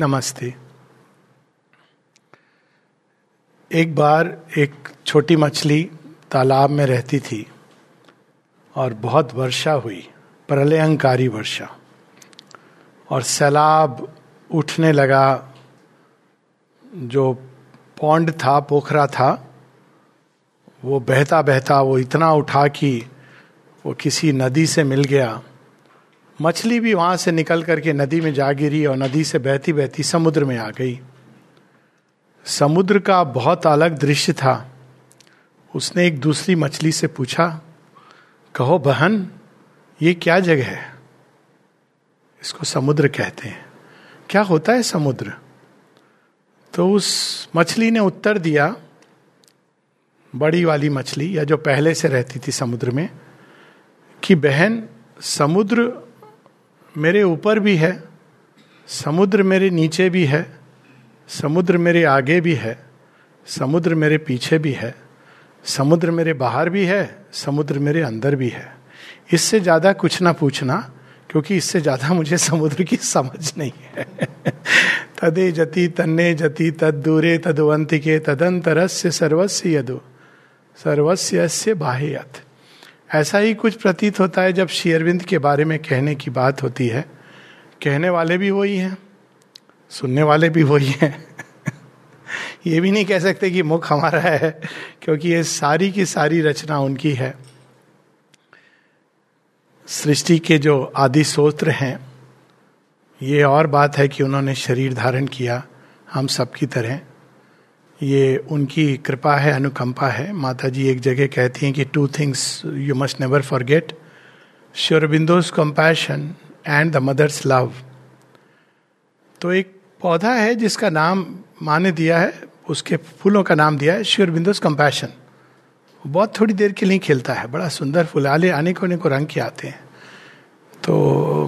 नमस्ते। एक बार एक छोटी मछली तालाब में रहती थी और बहुत वर्षा हुई, प्रलयंकारी वर्षा। और सैलाब उठने लगा, जो पौंड था, पोखरा था, वो बहता बहता वो इतना उठा कि वो किसी नदी से मिल गया। मछली भी वहाँ से निकल करके नदी में जा गिरी और नदी से बहती बहती समुद्र में आ गई। समुद्र का बहुत अलग दृश्य था। उसने एक दूसरी मछली से पूछा, कहो बहन, ये क्या जगह है? इसको समुद्र कहते हैं। क्या होता है समुद्र? तो उस मछली ने उत्तर दिया, बड़ी वाली मछली, या जो पहले से रहती थी समुद्र में, कि बहन, समुद्र मेरे ऊपर भी है, समुद्र मेरे नीचे भी है, समुद्र मेरे आगे भी है, समुद्र मेरे पीछे भी है, समुद्र मेरे बाहर भी है, समुद्र मेरे अंदर भी है। इससे ज़्यादा कुछ ना पूछना, क्योंकि इससे ज़्यादा मुझे समुद्र की समझ नहीं है। तदे जति तन्ने जति तद दूरे तदवंतिके तदंतरस्य सर्वस्व यदु सर्वस्व बाह्यत ऐसा ही कुछ प्रतीत होता है जब शेयरविंद के बारे में कहने की बात होती है। कहने वाले भी वही हैं, सुनने वाले भी वही हैं। ये भी नहीं कह सकते कि मुख हमारा है, क्योंकि ये सारी की सारी रचना उनकी है। सृष्टि के जो आदि सोत्र हैं, ये और बात है कि उन्होंने शरीर धारण किया, हम सबकी तरह। ये उनकी कृपा है, अनुकंपा है। माता जी एक जगह कहती हैं कि two things you must never forget Sri Aurobindo's compassion and the mother's love तो एक पौधा है जिसका नाम माने दिया है, उसके फूलों का नाम दिया है श्योर बिंदोज कंपैशन बहुत थोड़ी देर के लिए खिलता है, बड़ा सुंदर फूल, आले आने को को रंग के आते हैं। तो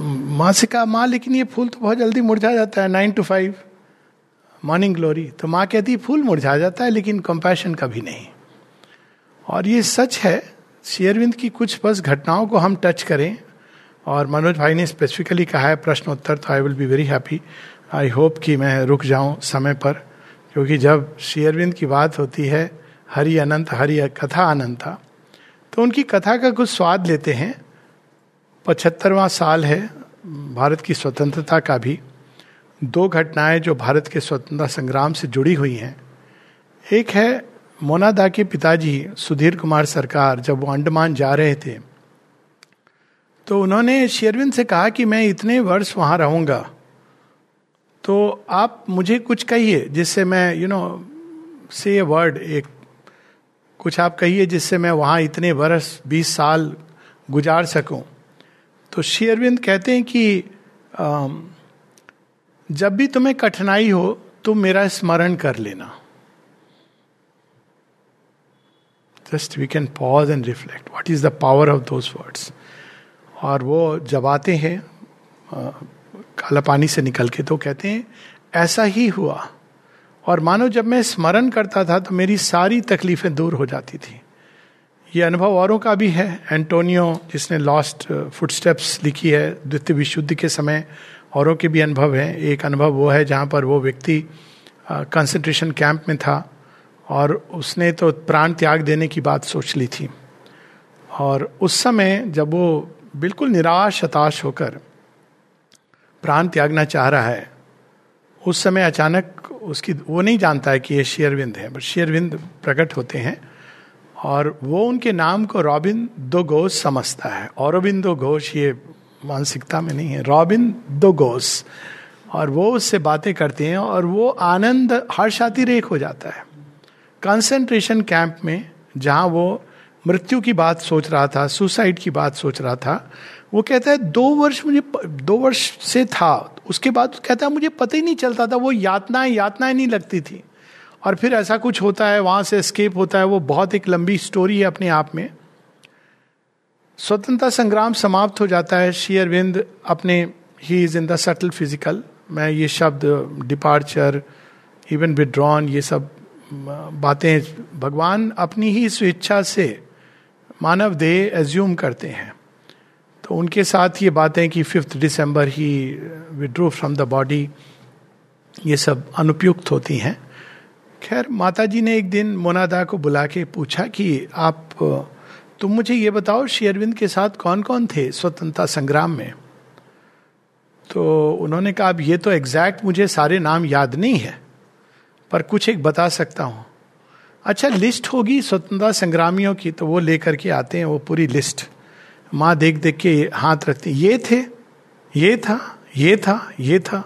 माँ से कहा माँ, लेकिन ये फूल तो बहुत जल्दी मुरझा जाता है nine to five morning glory तो माँ कहती, फूल मुरझा जाता है, लेकिन कंपैशन कभी नहीं. और ये सच है, शेयरविंद की कुछ बस घटनाओं को हम टच करें। और मनोज भाई ने स्पेसिफिकली कहा है प्रश्न उत्तर तो I will be very happy I hope कि मैं रुक जाऊँ समय पर, क्योंकि जब शेयरविंद की बात होती है, हरि अनंत, हरि कथा अनंता तो उनकी कथा का कुछ स्वाद लेते हैं। पचहत्तरवा साल है, भारत की स्वतंत्रता का भी। दो घटनाएँ जो भारत के स्वतंत्रता संग्राम से जुड़ी हुई हैं। एक है मोनादा के पिताजी सुधीर कुमार सरकार, जब वो अंडमान जा रहे थे। तो उन्होंने शेरविन से कहा कि मैं इतने वर्ष वहाँ रहूँगा। तो आप मुझे कुछ कहिए जिससे मैं यू नो से वर्ड एक कुछ आप कहिए जिससे मैं वहाँ इतने वर्ष, बीस साल गुजार सकूँ। तो शेयरविंद कहते हैं कि जब भी तुम्हें कठिनाई हो तो मेरा स्मरण कर लेना। Just we can pause and reflect what is the power of those words और वो जब आते हैं काला पानी से निकल के तो कहते हैं, ऐसा ही हुआ। और मानो जब मैं स्मरण करता था तो मेरी सारी तकलीफें दूर हो जाती थी। ये अनुभव औरों का भी है। एंटोनियो जिसने लॉस्ट फुटस्टेप्स लिखी है, द्वितीय विशुद्ध के समय औरों के भी अनुभव हैं। एक अनुभव वो है जहाँ पर वो व्यक्ति कंसंट्रेशन कैंप में था और उसने तो प्राण त्याग देने की बात सोच ली थी। और उस समय जब वो बिल्कुल निराश हताश होकर प्राण त्यागना चाह रहा है, उस समय अचानक उसकी, वो नहीं जानता है कि ये शेयरविंद है, बट शेयरविंद प्रकट होते हैं और वो उनके नाम को रॉबिन दो घोष समझता है। औरबिन दो घोष ये मानसिकता में नहीं है। रॉबिन दो घोष और वो उससे बातें करते हैं और वो आनंद हर्षातिरेक हो जाता है। कंसंट्रेशन कैंप में जहाँ वो मृत्यु की बात सोच रहा था सुसाइड की बात सोच रहा था, वो कहता है, दो वर्ष मुझे दो वर्ष से था। उसके बाद कहता है, मुझे पता ही नहीं चलता था, वो यातनाएँ यातनाएँ नहीं लगती थी। और फिर ऐसा कुछ होता है, वहाँ से स्केप होता है, वो बहुत एक लंबी स्टोरी है अपने आप में। स्वतंत्रता संग्राम समाप्त हो जाता है। शेयरविंद अपने he is in the subtle physical मैं ये शब्द डिपार्चर इवन विड्रॉन ये सब बातें भगवान अपनी ही स्वेच्छा से मानव देह एज्यूम करते हैं। तो उनके साथ ये बातें कि fifth December he withdrew from the body ये सब अनुपयुक्त होती हैं। खैर माता जी ने एक दिन मोनादा को बुला के पूछा कि आप तुम मुझे ये बताओ शेयरविंद के साथ कौन कौन थे स्वतंत्रता संग्राम में? तो उन्होंने कहा, अब ये तो एग्जैक्ट मुझे सारे नाम याद नहीं है, पर कुछ एक बता सकता हूँ। अच्छा लिस्ट होगी स्वतंत्रता संग्रामियों की तो वो लेकर के आते हैं, वो पूरी लिस्ट माँ देख देख के हाथ रखते, ये थे, ये था ये था ये था।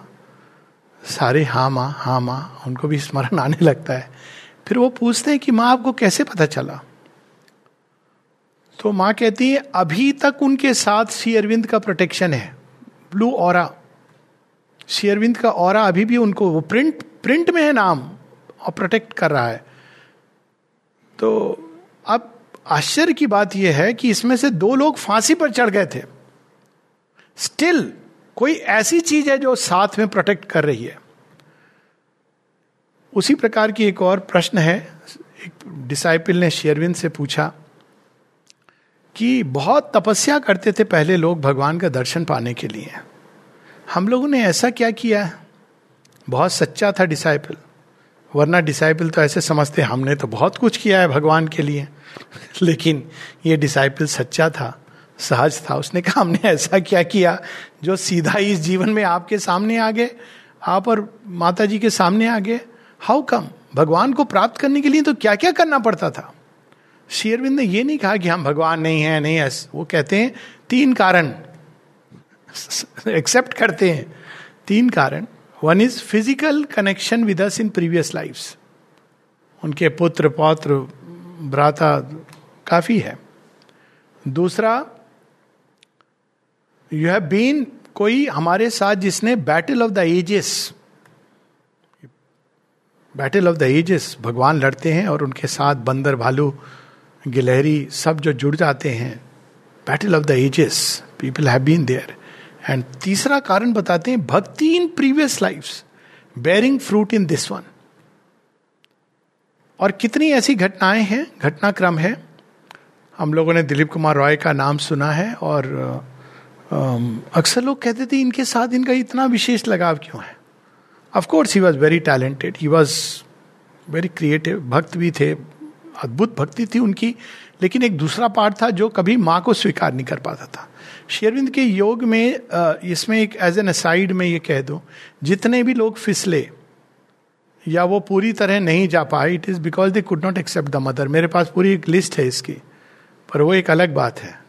सारे हाँ माँ हाँ माँ, उनको भी स्मरण आने लगता है। फिर वो पूछते हैं कि माँ, आपको कैसे पता चला? तो माँ कहती है, अभी तक उनके साथ श्री अरविंद का प्रोटेक्शन है। ब्लू और श्री अरविंद का और अभी भी उनको, वो प्रिंट प्रिंट में है नाम, और प्रोटेक्ट कर रहा है। तो अब आश्चर्य की बात यह है कि इसमें से दो लोग फांसी पर चढ़ गए थे। स्टिल कोई ऐसी चीज़ है जो साथ में प्रोटेक्ट कर रही है। उसी प्रकार की एक और प्रश्न है। एक डिसाइपल ने शेयरविंद से पूछा कि बहुत तपस्या करते थे पहले लोग भगवान का दर्शन पाने के लिए। हम लोगों ने ऐसा क्या किया? है बहुत सच्चा था डिसाइपल वरना डिसाइपल तो ऐसे समझते, हमने तो बहुत कुछ किया है भगवान के लिए। लेकिन ये डिसाइपल सच्चा था, सहज था। उसने कहा, हमने ऐसा क्या किया जो सीधा इस जीवन में आपके सामने आ गए? आप और माता जी के सामने आ गए? हाउ कम भगवान को प्राप्त करने के लिए तो क्या क्या करना पड़ता था? शेयरविंद ने यह नहीं कहा कि हम भगवान नहीं है नहीं है। वो कहते हैं, तीन कारण एक्सेप्ट करते हैं। तीन कारण। One is physical connection with us in previous life उनके पुत्र, पौत्र, भ्राता काफ़ी है। दूसरा यू हैव बीन कोई हमारे साथ जिसने battle of the ages battle of the ages भगवान लड़ते हैं और उनके साथ बंदर भालू गिलहरी सब जो जुड़ जाते हैं battle of the ages people have been there and तीसरा कारण बताते हैं, bhakti in previous life bearing fruit in this one और कितनी ऐसी घटनाएँ हैं, घटनाक्रम है? हम लोगों ने दिलीप कुमार रॉय का नाम सुना है और अक्सर लोग कहते थे, इनके साथ इनका इतना विशेष लगाव क्यों है? Of course he was very talented he was very creative भक्त भी थे अद्भुत भक्ति थी उनकी, लेकिन एक दूसरा पार्ट था जो कभी माँ को स्वीकार नहीं कर पाता था। शेरविंद के योग में इसमें एक एज एन असाइड में ये कह दो, जितने भी लोग फिसले, या वो पूरी तरह नहीं जा पाए it is because they could not accept the mother मेरे पास पूरी एक लिस्ट है इसकी, पर वो एक अलग बात है।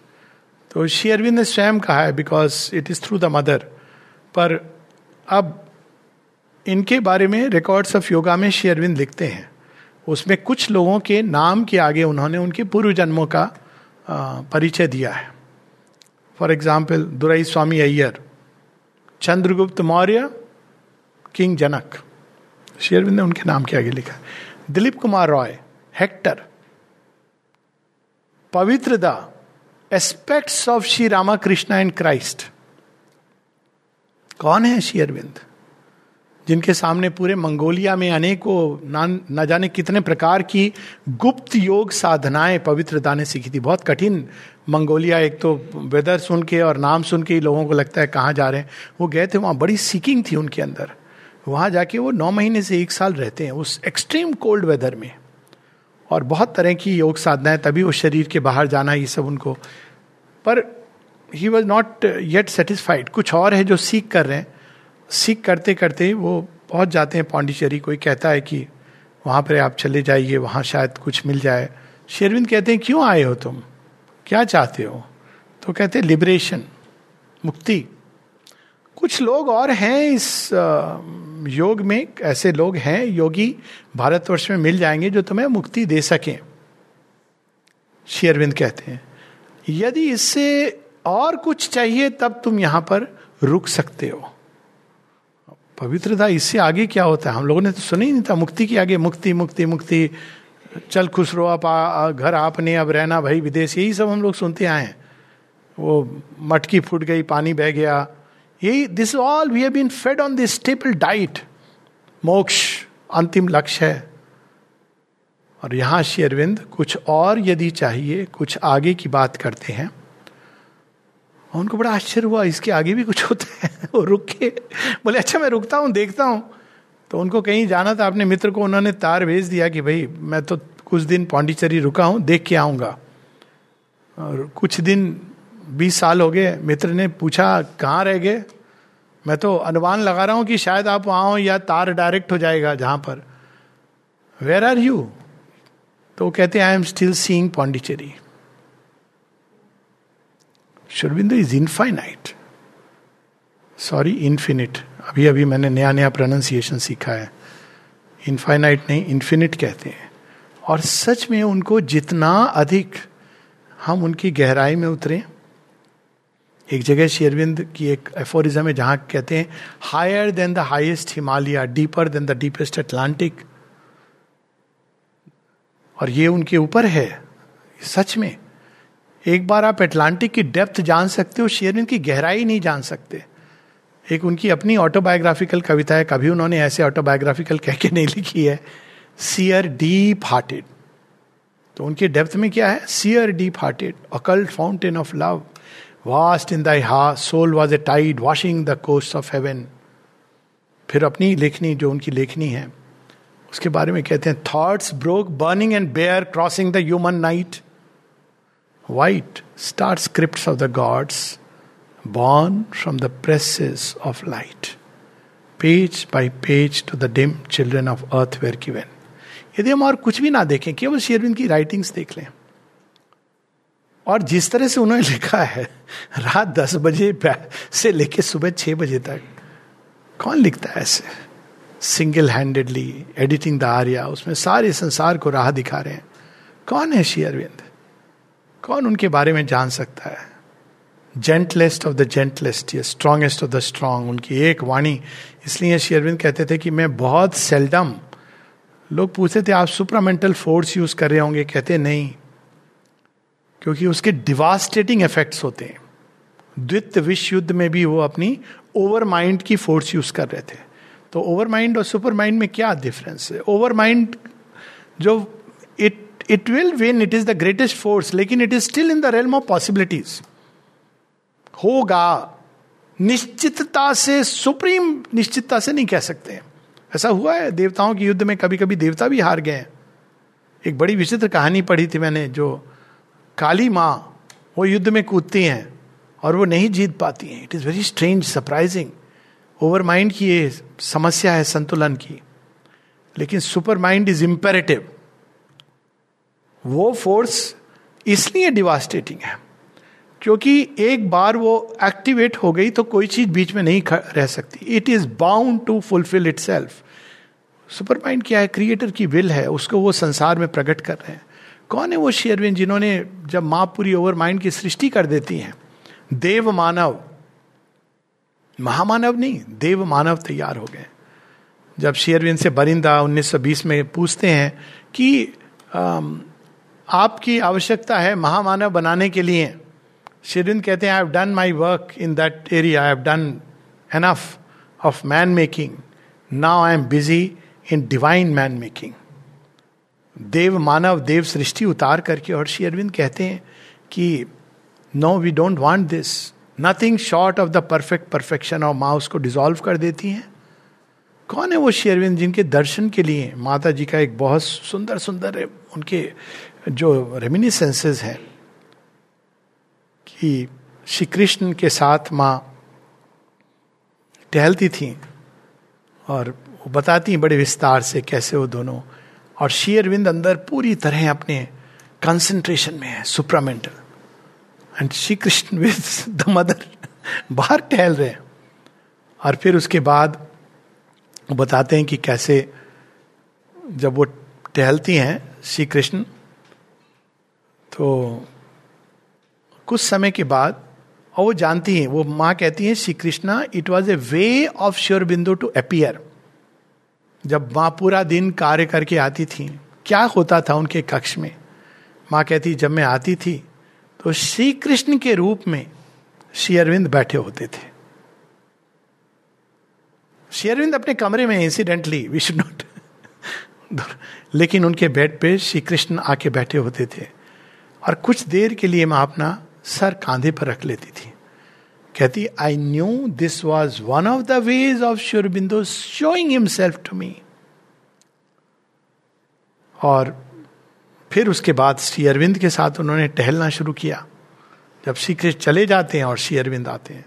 तो श्री अरविंद ने स्वयं कहा है because it is through the mother पर अब इनके बारे में रिकॉर्ड्स ऑफ़ योगा में श्री अरविंद लिखते हैं। उसमें कुछ लोगों के नाम के आगे उन्होंने उनके पूर्व जन्मों का परिचय दिया है। For example Durai Swami Iyer, Chandragupta Maurya, king जनक। शेरविंद ने उनके नाम के आगे लिखा Dilip Kumar Roy, Hector. Pavitra da, aspects of Shri Ramakrishna and Christ. कौन है श्री अरविंद जिनके सामने पूरे मंगोलिया में अनेकों न जाने कितने प्रकार की गुप्त योग साधनाएँ पवित्रता ने सीखी थी। बहुत कठिन मंगोलिया, एक तो वेदर सुन के और नाम सुन के ही लोगों को लगता है कहाँ जा रहे हैं। वो गए थे, वहाँ बड़ी सीकिंग थी उनके अंदर। वहाँ जाके वो नौ महीने से एक साल रहते हैं उस एक्सट्रीम कोल्ड वेदर में। और बहुत तरह की योग साधनाएँ, तभी वो शरीर के बाहर जाना, ये सब उनको। पर he was not yet satisfied कुछ और है जो सीख कर रहे हैं। सीख करते करते वो पहुँच जाते हैं पाण्डिचेरी कोई कहता है कि वहाँ पर आप चले जाइए, वहाँ शायद कुछ मिल जाए। शेरविंद कहते हैं, क्यों आए हो तुम? क्या चाहते हो? तो कहते हैं लिबरेशन मुक्ति। कुछ लोग और हैं इस योग में, ऐसे लोग हैं, योगी भारतवर्ष में मिल जाएँगे जो तुम्हें मुक्ति दे सकें। शेरविंद कहते हैं, यदि इससे और कुछ चाहिए, तब तुम यहाँ पर रुक सकते हो। पवित्रता इससे आगे क्या होता है? हम लोगों ने तो सुना ही नहीं था, मुक्ति के आगे मुक्ति मुक्ति मुक्ति। चल खुश रहो आप घर आपने अब रहना भाई, विदेश, यही सब हम लोग सुनते आए हैं। वो मटकी फूट गई, पानी बह गया। यही this all we have been fed on this staple diet moksha, अंतिम लक्ष्य है। और यहाँ श्री अरविंद, कुछ और यदि चाहिए, कुछ आगे की बात करते हैं। उनको बड़ा आश्चर्य हुआ, इसके आगे भी कुछ होता है। वो रुक। के बोले अच्छा मैं रुकता हूँ, देखता हूँ। तो उनको कहीं जाना था, अपने मित्र को उन्होंने तार भेज दिया कि, भाई, मैं तो कुछ दिन पाण्डिचेरी रुका हूँ, देख के आऊँगा। और कुछ दिन, बीस साल हो गए, मित्र ने पूछा, कहाँ रह गए? मैं तो अनुमान लगा रहा हूँ कि शायद आप हो या तार डायरेक्ट हो जाएगा जहाँ पर। वेर आर यू तो कहते I am still seeing Pondicherry Shurbindu is infinite sorry infinite अभी अभी मैंने नया नया प्रोनाउंसिएशन सीखा है। इनफाइनाइट नहीं इन्फिनिट कहते हैं। और सच में उनको जितना अधिक हम उनकी गहराई में उतरे, एक जगह शेरविंद की एक एफोरिज्म है जहाँ कहते हैं higher than the highest Himalaya deeper than the deepest Atlantic और ये उनके ऊपर है, सच में। एक बार आप अटलांटिक की डेप्थ जान सकते हो शेरविंद की गहराई नहीं जान सकते। एक उनकी अपनी ऑटोबायोग्राफिकल कविता है, कभी उन्होंने ऐसे ऑटोबायोग्राफिकल कह के नहीं लिखी है सियर डीप हार्टेड तो उनके डेप्थ में क्या है? Seer deep hearted occult fountain of love vast in thy हा soul was a tide washing the coast of heaven फिर अपनी लेखनी, जो उनकी लेखनी है, उसके बारे में कहते हैं thoughts broke burning and bare crossing the human night white start script of the gods born from the presses of light. Page by page to the dim children of earth were given. यदि हम और कुछ भी ना देखें, केवल शेरविंद की राइटिंग्स देख लें और जिस तरह से उन्होंने लिखा है, रात दस बजे से लेके सुबह छह बजे तक, कौन लिखता है ऐसे single handedly editing the Arya उसमें सारे संसार को राह दिखा रहे हैं कौन है शेयरविंद कौन उनके बारे में जान सकता है? जेंटलेस्ट ऑफ़ द जेंटलेस्ट या स्ट्रांगेस्ट ऑफ़ द स्ट्रांग उनकी एक वाणी। इसलिए श्री अरविंद कहते थे कि मैं बहुत सेल्डम लोग पूछते थे, आप सुपरामेंटल फोर्स यूज़ कर रहे होंगे? कहते, नहीं, क्योंकि उसके डिवास्टेटिंग इफेक्ट्स होते हैं। द्वित विश्व युद्ध में भी वो अपनी ओवर माइंड की फोर्स यूज़ कर रहे थे। तो ओवर माइंड और सुपर माइंड में क्या डिफरेंस है? ओवर माइंड जो it it will win it is the greatest force लेकिन it is still in the realm of possibilities होगा। निश्चितता से, सुप्रीम निश्चितता से नहीं कह सकते ऐसा हुआ है, देवताओं के युद्ध में कभी कभी देवता भी हार गए एक बड़ी विचित्र कहानी पढ़ी थी मैंने, जो काली माँ, वो युद्ध में कूदती हैं, और वो नहीं जीत पाती हैं। It is very strange surprising over mind की ये समस्या है संतुलन की। लेकिन सुपर माइंड इज़ इंपेरेटिव वो फोर्स इसलिए डिवास्टेटिंग है, क्योंकि एक बार वो एक्टिवेट हो गई तो कोई चीज़ बीच में नहीं रह सकती। It is bound to fulfil itself supermind क्या है? क्रिएटर की विल है, उसको वो संसार में प्रकट कर रहे हैं। कौन है वो शेयरविन जिन्होंने जब माँ पूरी ओवर माइंड की सृष्टि कर देती हैं? देव मानव। महामानव नहीं, देव मानव तैयार हो गए। जब शेयरविन से बरिंदा 1920 में पूछते हैं कि आपकी आवश्यकता है महामानव बनाने के लिए। Shrivind कहते हैं I have done my work in that area I have done enough of man making now I am busy in divine man making देव, मानव, देव सृष्टि उतार करके, और श्री अरविंद कहते हैं कि no we don't want this nothing short of the perfect perfection और माँ उसको डिजोल्व कर देती हैं. कौन है वो शेरविंद जिनके दर्शन के लिए? माता जी का एक बहुत सुंदर सुंदर उनके जो रेमिनिसेंसेस हैं कि श्री कृष्ण के साथ माँ टहलती थी और वो बताती बड़े विस्तार से कैसे वो दोनों और शेयरविंद अंदर पूरी तरह अपने कंसंट्रेशन में है supramental and Shri Krishna with the mother बाहर टहल रहे हैं और फिर उसके बाद वो बताते हैं कि कैसे जब वो टहलती हैं, श्री कृष्ण। तो कुछ समय के बाद, और वो जानती हैं, वो माँ कहती हैं, Shri Krishna it was a way of Sri Aurobindo to appear जब माँ पूरा दिन कार्य करके आती थी, क्या होता था उनके कक्ष में? माँ कहती, जब मैं आती थी तो श्री कृष्ण के रूप में श्री अरविंद बैठे होते थे। श्री अरविंद अपने कमरे में इंसिडेंटली वी शुड नॉट लेकिन उनके बेड पे श्री कृष्ण आके बैठे होते थे और कुछ देर के लिए माँ अपना सर कांधे पर रख लेती थी। कहती I knew this was one of the ways of Sri Aurobindo showing himself to me और फिर उसके बाद श्री अरविंद के साथ उन्होंने टहलना शुरू किया। जब श्री कृष्ण चले जाते हैं और श्री अरविंद आते हैं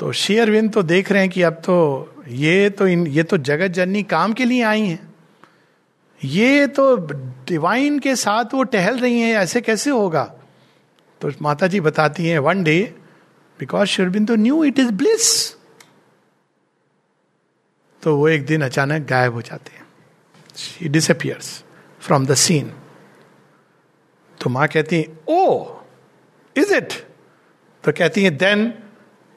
तो श्री अरविंद तो देख रहे हैं कि अब तो ये तो इन, ये तो जगत जननी काम के लिए आई हैं। ये तो डिवाइन के साथ वो टहल रही हैं, ऐसे कैसे होगा? तो माता जी बताती हैं one day because शेरबिंदो knew it is bliss तो वो एक दिन अचानक गायब हो जाते हैं। She disappears from the scene तो माँ कहती है ओ इज़ इट तो कहती है then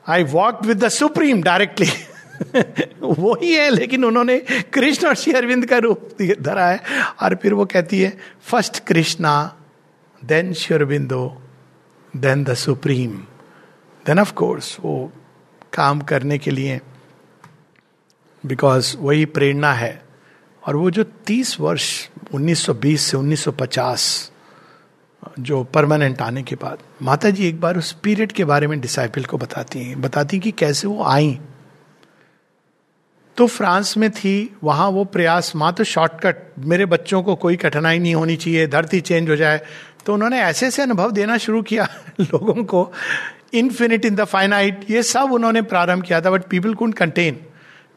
I walk with the supreme directly वो ही है लेकिन उन्होंने कृष्ण और श्री अरविंद का रूप धरा है और फिर वो कहती है, first Krishna then Shri Aurobindo then the supreme then of course वो काम करने के लिए बिकॉज़ वही प्रेरणा है। और वो जो तीस वर्ष 1920 से 1950 जो परमानेंट आने के बाद माता जी एक बार उस पीरियड के बारे में डिसाइपल को बताती हैं, बताती कि कैसे वो आई। तो फ्रांस में थी, वहाँ वो प्रयास माँ तो शॉर्टकट मेरे बच्चों को कोई कठिनाई नहीं होनी चाहिए, धरती चेंज हो जाए। तो उन्होंने ऐसे ऐसे अनुभव देना शुरू किया लोगों को। इन्फिनिट इन द फाइनाइट ये सब उन्होंने प्रारंभ किया था बट पीपल कुंड कंटेन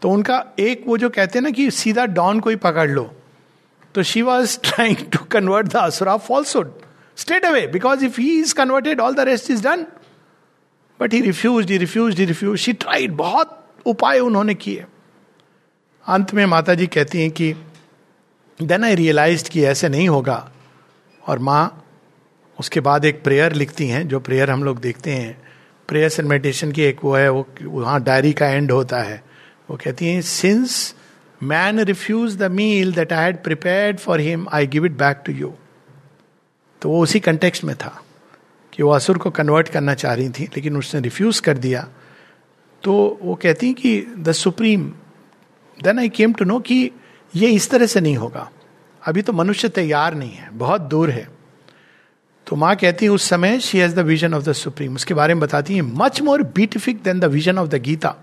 तो उनका एक वो जो कहते हैं ना कि सीधा डॉन कोई पकड़ लो। तो she was trying to convert the asura falsehood straight away because if he is converted all the rest is done but he refuse he refuse he refuse she tried बहुत उपाय उन्होंने किए। अंत में माता जी कहती हैं कि, देन आई रियलाइज़ कि ऐसे नहीं होगा। और माँ उसके बाद एक प्रेयर लिखती हैं, जो प्रेयर हम लोग देखते हैं। प्रेयर्स एंड मेडिटेशन की एक वो है, वो वहाँ डायरी का एंड होता है। वो कहती हैं, since man refuse the meal that I had prepared for him, I give it back to you. तो वो उसी कंटेक्स्ट में था कि वो असुर को कन्वर्ट करना चाह रही थी, लेकिन उसने रिफ्यूज कर दिया। तो वो कहती हैं कि the supreme then I came to know कि ये इस तरह से नहीं होगा। अभी तो मनुष्य तैयार नहीं है, बहुत दूर है। तो माँ कहती है, उस समय she has the vision of the supreme उसके बारे में बताती है much more beatific than the vision of the Gita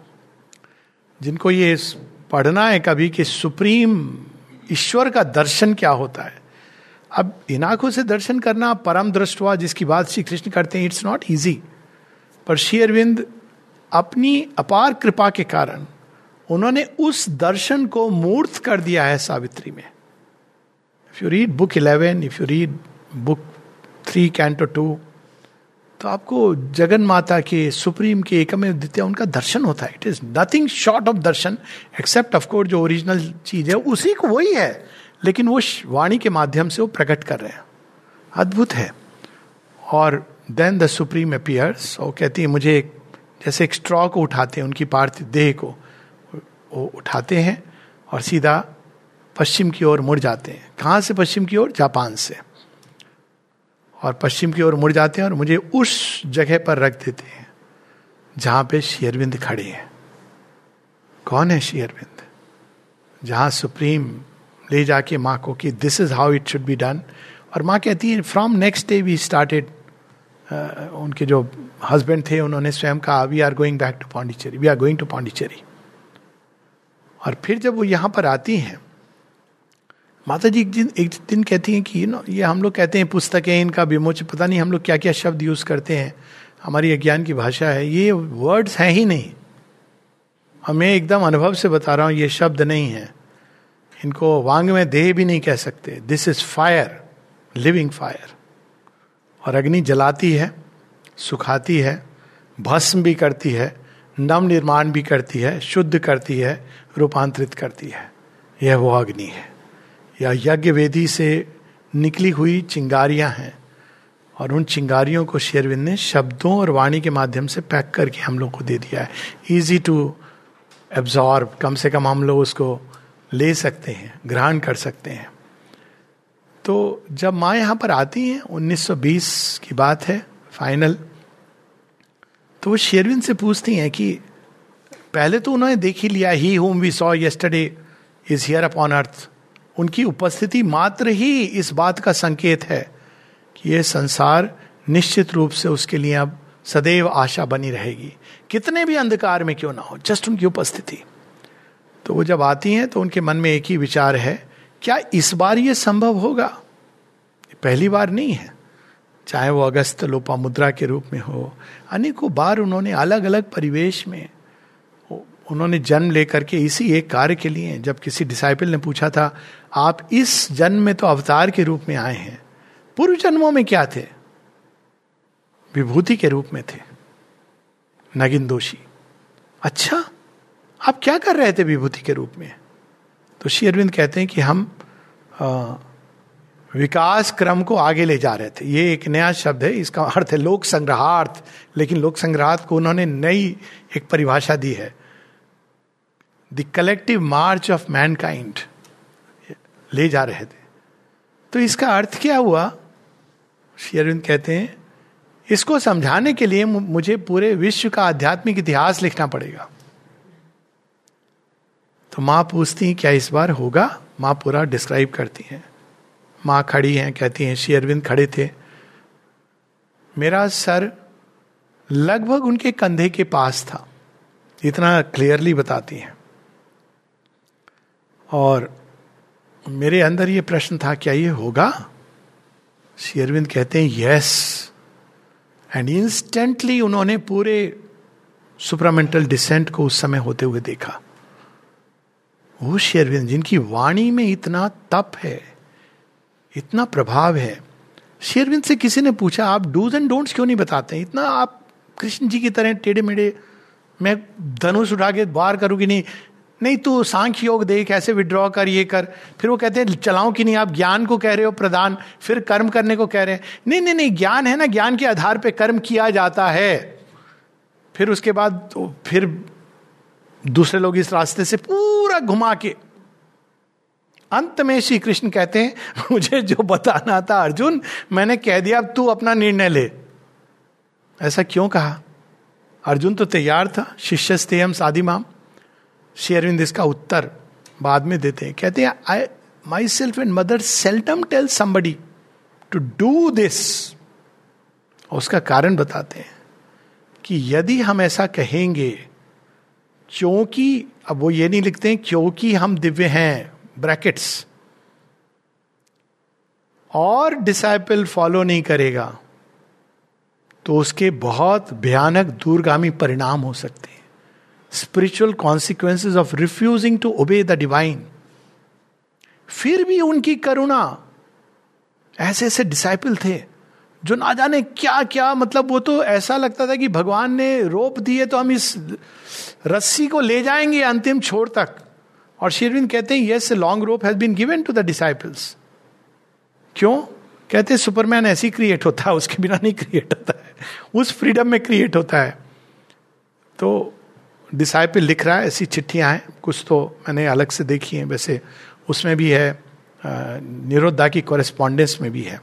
जिनको ये पढ़ना है कभी कि सुप्रीम ईश्वर का दर्शन क्या होता है। अब इन आँखों से दर्शन करना परम दृष्ट हुआ जिसकी बात श्री कृष्ण करते हैं इट्स नॉट ईजी पर श्री अरविंद अपनी अपार कृपा के कारण उन्होंने उस दर्शन को मूर्त कर दिया है सावित्री में। If you read book eleven if you read book three canto two तो आपको जगन माता के, सुप्रीम के एकम द्वितीय, उनका दर्शन होता है। It is nothing short of darshan except of course जो ओरिजिनल चीज़ है, उसी को वही है। लेकिन वो वाणी के माध्यम से वो प्रकट कर रहे हैं। अद्भुत है। और देन द सुप्रीम अपियर्स वो कहती है, मुझे जैसे एक स्ट्रॉ को उठाते हैं, उनकी पार्थिव देह को वो उठाते हैं और सीधा पश्चिम की ओर मुड़ जाते हैं। कहाँ से पश्चिम की ओर? जापान से। और पश्चिम की ओर मुड़ जाते हैं और मुझे उस जगह पर रख देते हैं, जहाँ पे शेयरविंद खड़े हैं। कौन है शेयरविंद जहाँ सुप्रीम ले जाके माँ को कि this is how it should be done और माँ कहती है from next day we started उनके जो हस्बैंड थे, उन्होंने स्वयं कहा we are going back to Pondicherry we are going to Pondicherry और फिर जब वो यहाँ पर आती हैं माता जी एक दिन एक दिन कहती हैं कि नो, ये हम लोग कहते हैं पुस्तकें, इनका विमोचन पता नहीं हम लोग क्या क्या शब्द यूज़ करते हैं। हमारी अज्ञान की भाषा है, ये वर्ड्स हैं ही नहीं। और मैं एकदम अनुभव से बता रहा हूँ, ये शब्द नहीं है। इनको वांग में देह भी नहीं कह सकते। This is fire living fire और अग्नि जलाती है, सुखाती है, भस्म भी करती है, नव निर्माण भी करती है, शुद्ध करती है रूपांतरित करती है। यह वो अग्नि है। या यज्ञ वेदी से निकली हुई चिंगारियाँ हैं और उन चिंगारियों को शेरविंद ने शब्दों और वाणी के माध्यम से पैक करके हम लोग को दे दिया है। ईजी टू एब्जॉर्ब कम से कम हम लोग उसको ले सकते हैं, ग्रहण कर सकते हैं। तो जब माँ यहाँ पर आती हैं 1920 की बात है फाइनल तो वो शेरविन से पूछती हैं कि पहले तो उन्होंने देख ही लिया he whom we saw yesterday is here upon earth उनकी उपस्थिति मात्र ही इस बात का संकेत है कि यह संसार निश्चित रूप से उसके लिए अब सदैव आशा बनी रहेगी। कितने भी अंधकार में क्यों ना हो, जस्ट उनकी उपस्थिति। तो वो जब आती हैं तो उनके मन में एक ही विचार है, क्या इस बार ये संभव होगा? पहली बार नहीं है। चाहे वो अगस्त लोपा मुद्रा के रूप में हो, अनेकों बार उन्होंने अलग अलग परिवेश में उन्होंने जन्म लेकर के इसी एक कार्य के लिए जब किसी डिसाइपल ने पूछा था आप इस जन्म में तो अवतार के रूप में आए हैं पूर्व जन्मों में क्या थे? विभूति के रूप में थे। नगिन दोषी अच्छा आप क्या कर रहे थे विभूति के रूप में? तो श्री अरविंद कहते हैं कि हम आ, विकास क्रम को आगे ले जा रहे थे। ये एक नया शब्द है इसका अर्थ है लोक संग्रहार्थ लेकिन लोक संग्रहार्थ को उन्होंने नई एक परिभाषा दी है। The collective march of mankind ले जा रहे थे। तो इसका अर्थ क्या हुआ? शेरविंद कहते हैं, इसको समझाने के लिए मुझे पूरे विश्व का आध्यात्मिक इतिहास लिखना पड़ेगा। तो माँ पूछती हैं, क्या इस बार होगा? माँ पूरा डिस्क्राइब करती हैं। माँ खड़ी हैं, कहती हैं, श्री अरविंद खड़े थे। मेरा सर लगभग उनके कंधे के पास था, इतना क्लियरली बताती हैं। और मेरे अंदर ये प्रश्न था, क्या ये होगा? श्री अरविंद कहते हैं यस एंड इंस्टेंटली उन्होंने पूरे सुपरामेंटल डिसेंट को उस समय होते हुए देखा। वो श्री अरविंद, जिनकी वाणी में इतना तप है, इतना प्रभाव है शेरविंद से किसी ने पूछा, आप डूज एंड डोंट्स क्यों नहीं बताते इतना आप कृष्ण जी की तरह टेढ़े मेढ़े, मैं धनुष उठा के बार करूँगी नहीं? नहीं, तू सांख्य योग देख, ऐसे विड्रॉ कर, ये कर। फिर वो कहते हैं चलाओ कि नहीं, आप ज्ञान को कह रहे हो, प्रदान, फिर कर्म करने को कह रहे हैं। नहीं नहीं नहीं, ज्ञान है ना, ज्ञान के आधार पे कर्म किया जाता है। फिर उसके बाद तो फिर दूसरे लोग इस रास्ते से पूरा घुमा के, अंत में श्री कृष्ण कहते हैं, मुझे जो बताना था, अर्जुन, मैंने कह दिया, अब तू अपना निर्णय ले। ऐसा क्यों कहा? अर्जुन तो तैयार था शिष्य स्तेयम सादी माम श्री अरविंद इसका उत्तर बाद में देते हैं। कहते हैं I myself and mother seldom tell somebody to do this उसका कारण बताते हैं कि यदि हम ऐसा कहेंगे, क्योंकि, अब वो ये नहीं लिखते हैं, क्योंकि हम दिव्य हैं ब्रैकेट्स और डिसाइपल फॉलो नहीं करेगा तो उसके बहुत भयानक दूरगामी परिणाम हो सकते हैं। Spiritual consequences of refusing to obey the divine फिर भी उनकी करुणा। ऐसे ऐसे डिसाइपल थे, जो ना जाने क्या क्या मतलब वो तो ऐसा लगता था कि भगवान ने रोप दिए तो हम इस रस्सी को ले जाएँगे अंतिम छोर तक। और शेरविंद कहते हैं yes long rope has been given to the disciples क्यों? कहते हैं सुपरमैन ऐसी क्रिएट होता है, उसके बिना नहीं क्रिएट होता है। उस फ्रीडम में क्रिएट होता है। तो डिसाइपल लिख रहा है ऐसी चिट्ठियाँ हैं कुछ तो मैंने अलग से देखी हैं वैसे उसमें भी है निरोधा की कॉरेस्पॉन्डेंस में भी है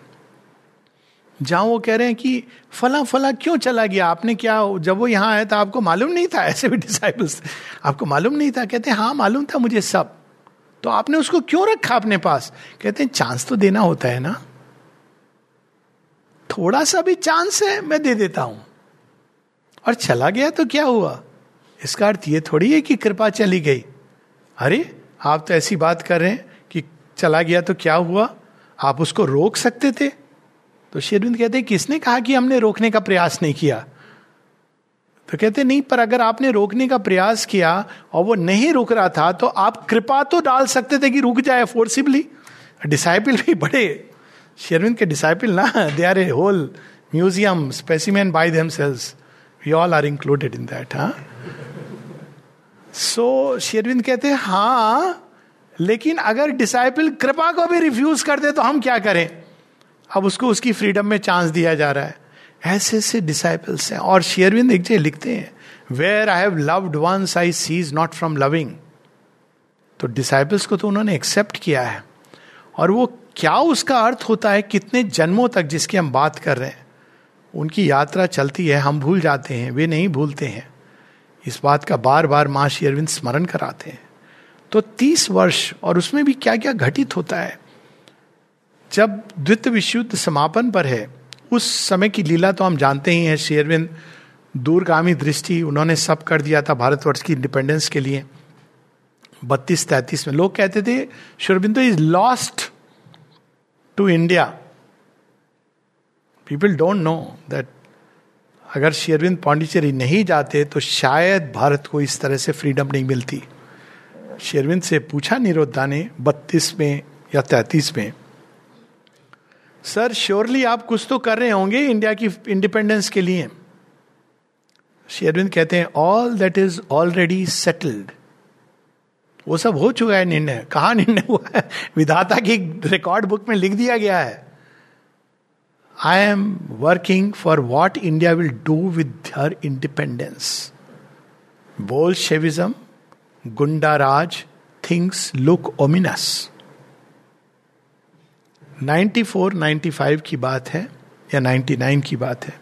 जहाँ वो कह रहे हैं कि फला फला क्यों चला गया आपने क्या जब वो यहाँ आया था आपको मालूम नहीं था ऐसे भी डिसाइबल्स आपको मालूम नहीं था कहते हाँ मालूम था मुझे सब तो आपने उसको क्यों रखा अपने पास कहते हैं चांस तो देना होता है ना थोड़ा सा भी चांस है मैं दे देता हूँ और चला गया तो क्या हुआ इसका अर्थ ये थोड़ी है कि कृपा चली गई। अरे, आप तो ऐसी बात कर रहे हैं कि चला गया तो क्या हुआ? आप उसको रोक सकते थे? तो शेरविंद कहते किसने कहा कि हमने रोकने का प्रयास नहीं किया? तो कहते, नहीं, पर अगर आपने रोकने का प्रयास किया और वो नहीं रुक रहा था तो आप कृपा तो डाल सकते थे कि रुक जाए फोर्सिबली डिसाइपल भी बड़े, शेरविंद के डिसाइपल ना they are a whole museum specimen bye them sales we all are included in that हाँ? सो शेरविंद कहते हैं हाँ लेकिन अगर डिसाइपल कृपा को भी रिफ्यूज कर दे तो हम क्या करें? अब उसको उसकी फ्रीडम में चांस दिया जा रहा है। ऐसे ऐसे डिसाइपल्स हैं। और शेयरविंद एक जगह लिखते हैं where I have loved once I cease not from loving तो डिसाइपल्स को तो उन्होंने एक्सेप्ट किया है। और वो क्या उसका अर्थ होता है, कितने जन्मों तक जिसकी हम बात कर रहे हैं? उनकी यात्रा चलती है, हम भूल जाते हैं, वे नहीं भूलते हैं। इस बात का बार बार माँ श्री अरविंद स्मरण कराते हैं। तो तीस वर्ष और उसमें भी क्या क्या घटित होता है? जब द्वितीय विश्व युद्ध समापन पर है, उस समय की लीला तो हम जानते ही हैं शेरविंद दूरगामी दृष्टि, उन्होंने सब कर दिया था भारतवर्ष की इंडिपेंडेंस के लिए। बत्तीस तैतीस में लोग कहते थे Sri Aurobindo is lost to India people don't know that अगर शेरविंद पांडिचेरी नहीं जाते तो शायद भारत को इस तरह से फ्रीडम नहीं मिलती। शेरविंद से पूछा निरोधा ने बत्तीस में या तैतीस में, सर श्योरली आप कुछ तो कर रहे होंगे इंडिया की इंडिपेंडेंस के लिए? शेरविंद कहते हैं all that is already settled वो सब हो चुका है निर्णय। कहा निर्णय हुआ है? विधाता की रिकॉर्ड बुक में लिख दिया गया है। I am working for what India will do with her independence bolshevism गुंडा राज थिंग्स लुक ओमिनस 94 95 की बात है या 99 की बात है?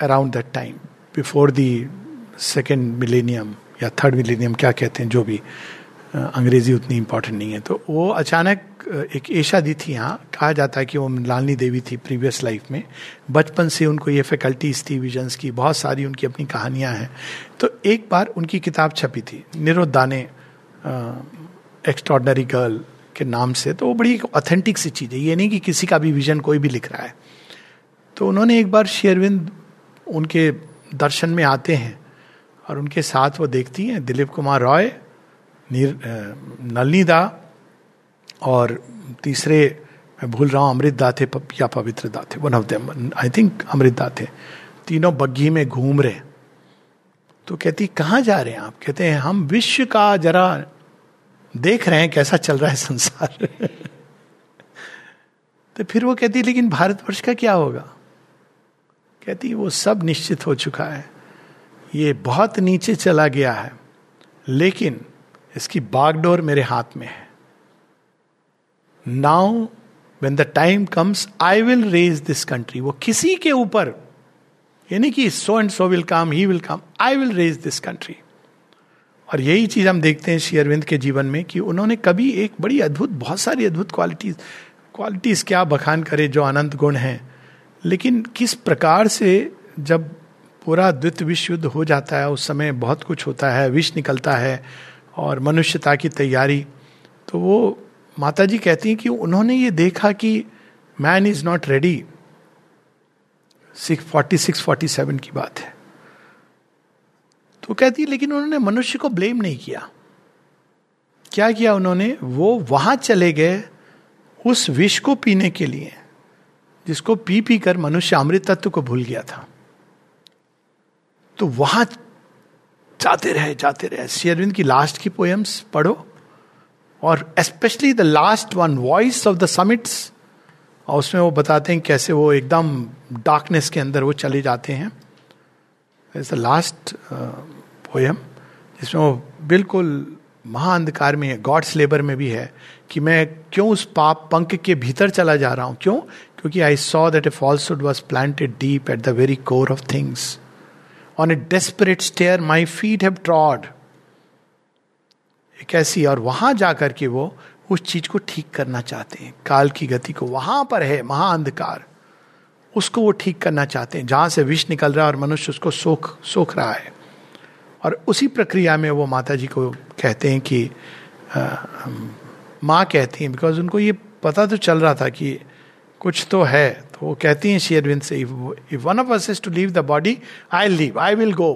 Around that time before the second millennium या थर्ड मिलेनियम क्या कहते हैं, जो भी अंग्रेज़ी उतनी इंपॉर्टेंट नहीं है तो वो अचानक एक ऐशा दी थी यहाँ। कहा जाता है कि वो लालनी देवी थी प्रीवियस लाइफ में। बचपन से उनको ये फैकल्टीज थी विजन्स की, बहुत सारी उनकी अपनी कहानियाँ हैं। तो एक बार उनकी किताब छपी थी निरोदाने एक्स्ट्रॉडनरी गर्ल के नाम से। तो वो बड़ी ऑथेंटिक सी चीज़ है। ये नहीं कि किसी का भी विजन कोई भी लिख रहा है। तो उन्होंने एक बार शेरविंद उनके दर्शन में आते हैं और उनके साथ वो देखती हैं, दिलीप कुमार रॉय नलनी दा और तीसरे, मैं भूल रहा हूँ अमृत दा थे या पवित्र दा थे one of them I think Amrit da थे तीनों बग्घी में घूम रहे तो कहती, कहाँ जा रहे हैं आप? कहते हैं, हम विश्व का जरा देख रहे हैं कैसा चल रहा है संसार। तो फिर वो कहती, लेकिन भारतवर्ष का क्या होगा? कहती, वो सब निश्चित हो चुका है। ये बहुत नीचे चला गया है, लेकिन इसकी बागडोर मेरे हाथ में है। Now when the time comes I will raise this country वो किसी के ऊपर, यानी कि so and so will come he will come I will raise this country और यही चीज़ हम देखते हैं श्री अरविंद के जीवन में कि उन्होंने कभी एक बड़ी अद्भुत, बहुत सारी अद्भुत क्वालिटीज क्वालिटीज क्या बखान करे जो अनंत गुण हैं। लेकिन किस प्रकार से जब पूरा द्वित विश्व युद्ध हो जाता है, उस समय बहुत कुछ होता है, विष निकलता है और मनुष्यता की तैयारी तो वो माता जी कहती हैं कि उन्होंने ये देखा कि man is not ready six forty six forty seven की बात है। तो कहती लेकिन उन्होंने मनुष्य को ब्लेम नहीं किया। क्या किया उन्होंने? वो वहाँ चले गए उस विष को पीने के लिए, जिसको पी पी कर मनुष्य अमृत तत्व को भूल गया था। तो वहाँ जाते रहे जाते रहे। शेरविंद की लास्ट की पोएम्स पढ़ो। और specially the last one voice of the summits और उसमें वो बताते हैं कैसे वो एकदम डार्कनेस के अंदर वो चले जाते हैं। इज़ द लास्ट पोएम जिसमें वो बिल्कुल महाअंधकार में है गॉड्स लेबर में भी है, कि मैं क्यों उस पाप, पंख के भीतर चला जा रहा हूँ? क्यों? क्योंकि I saw that a falsehood was planted deep at the very core of things on a desperate stair my feet have trod एक ऐसी और वहाँ जाकर के वो उस चीज़ को ठीक करना चाहते हैं। काल की गति को वहाँ पर है महाअंधकार उसको वो ठीक करना चाहते हैं। जहाँ से विष निकल रहा है और मनुष्य उसको सोख सोख रहा है। और उसी प्रक्रिया में वो माता जी को कहते हैं कि माँ कहती हैं बिकॉज़ उनको ये पता तो चल रहा था कि कुछ तो है। तो वो कहती हैं शेयरविंद से one of us is to leave the body I leave I will go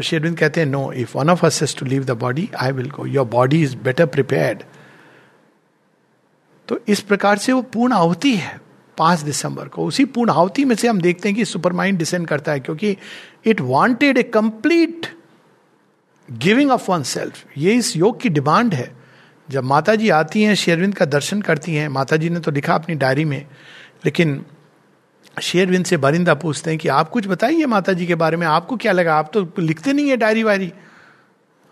तो कहते हैं no if one of us to leave the body I will go your body is better prepared तो इस प्रकार से वो पूर्ण आहुति है पाँच दिसंबर को। उसी पूर्ण आहुति में से हम देखते हैं कि सुपर माइंड डिसेंड करता है क्योंकि it wanted a complete giving of oneself ये इस योग की डिमांड है। जब माता जी आती हैं, शेरविंद का दर्शन करती हैं माता जी ने तो लिखा अपनी डायरी में, लेकिन शेरविंद से बारिंदा पूछते हैं कि आप कुछ बताइए माता जी के बारे में, आपको क्या लगा? आप तो लिखते नहीं है डायरी वायरी।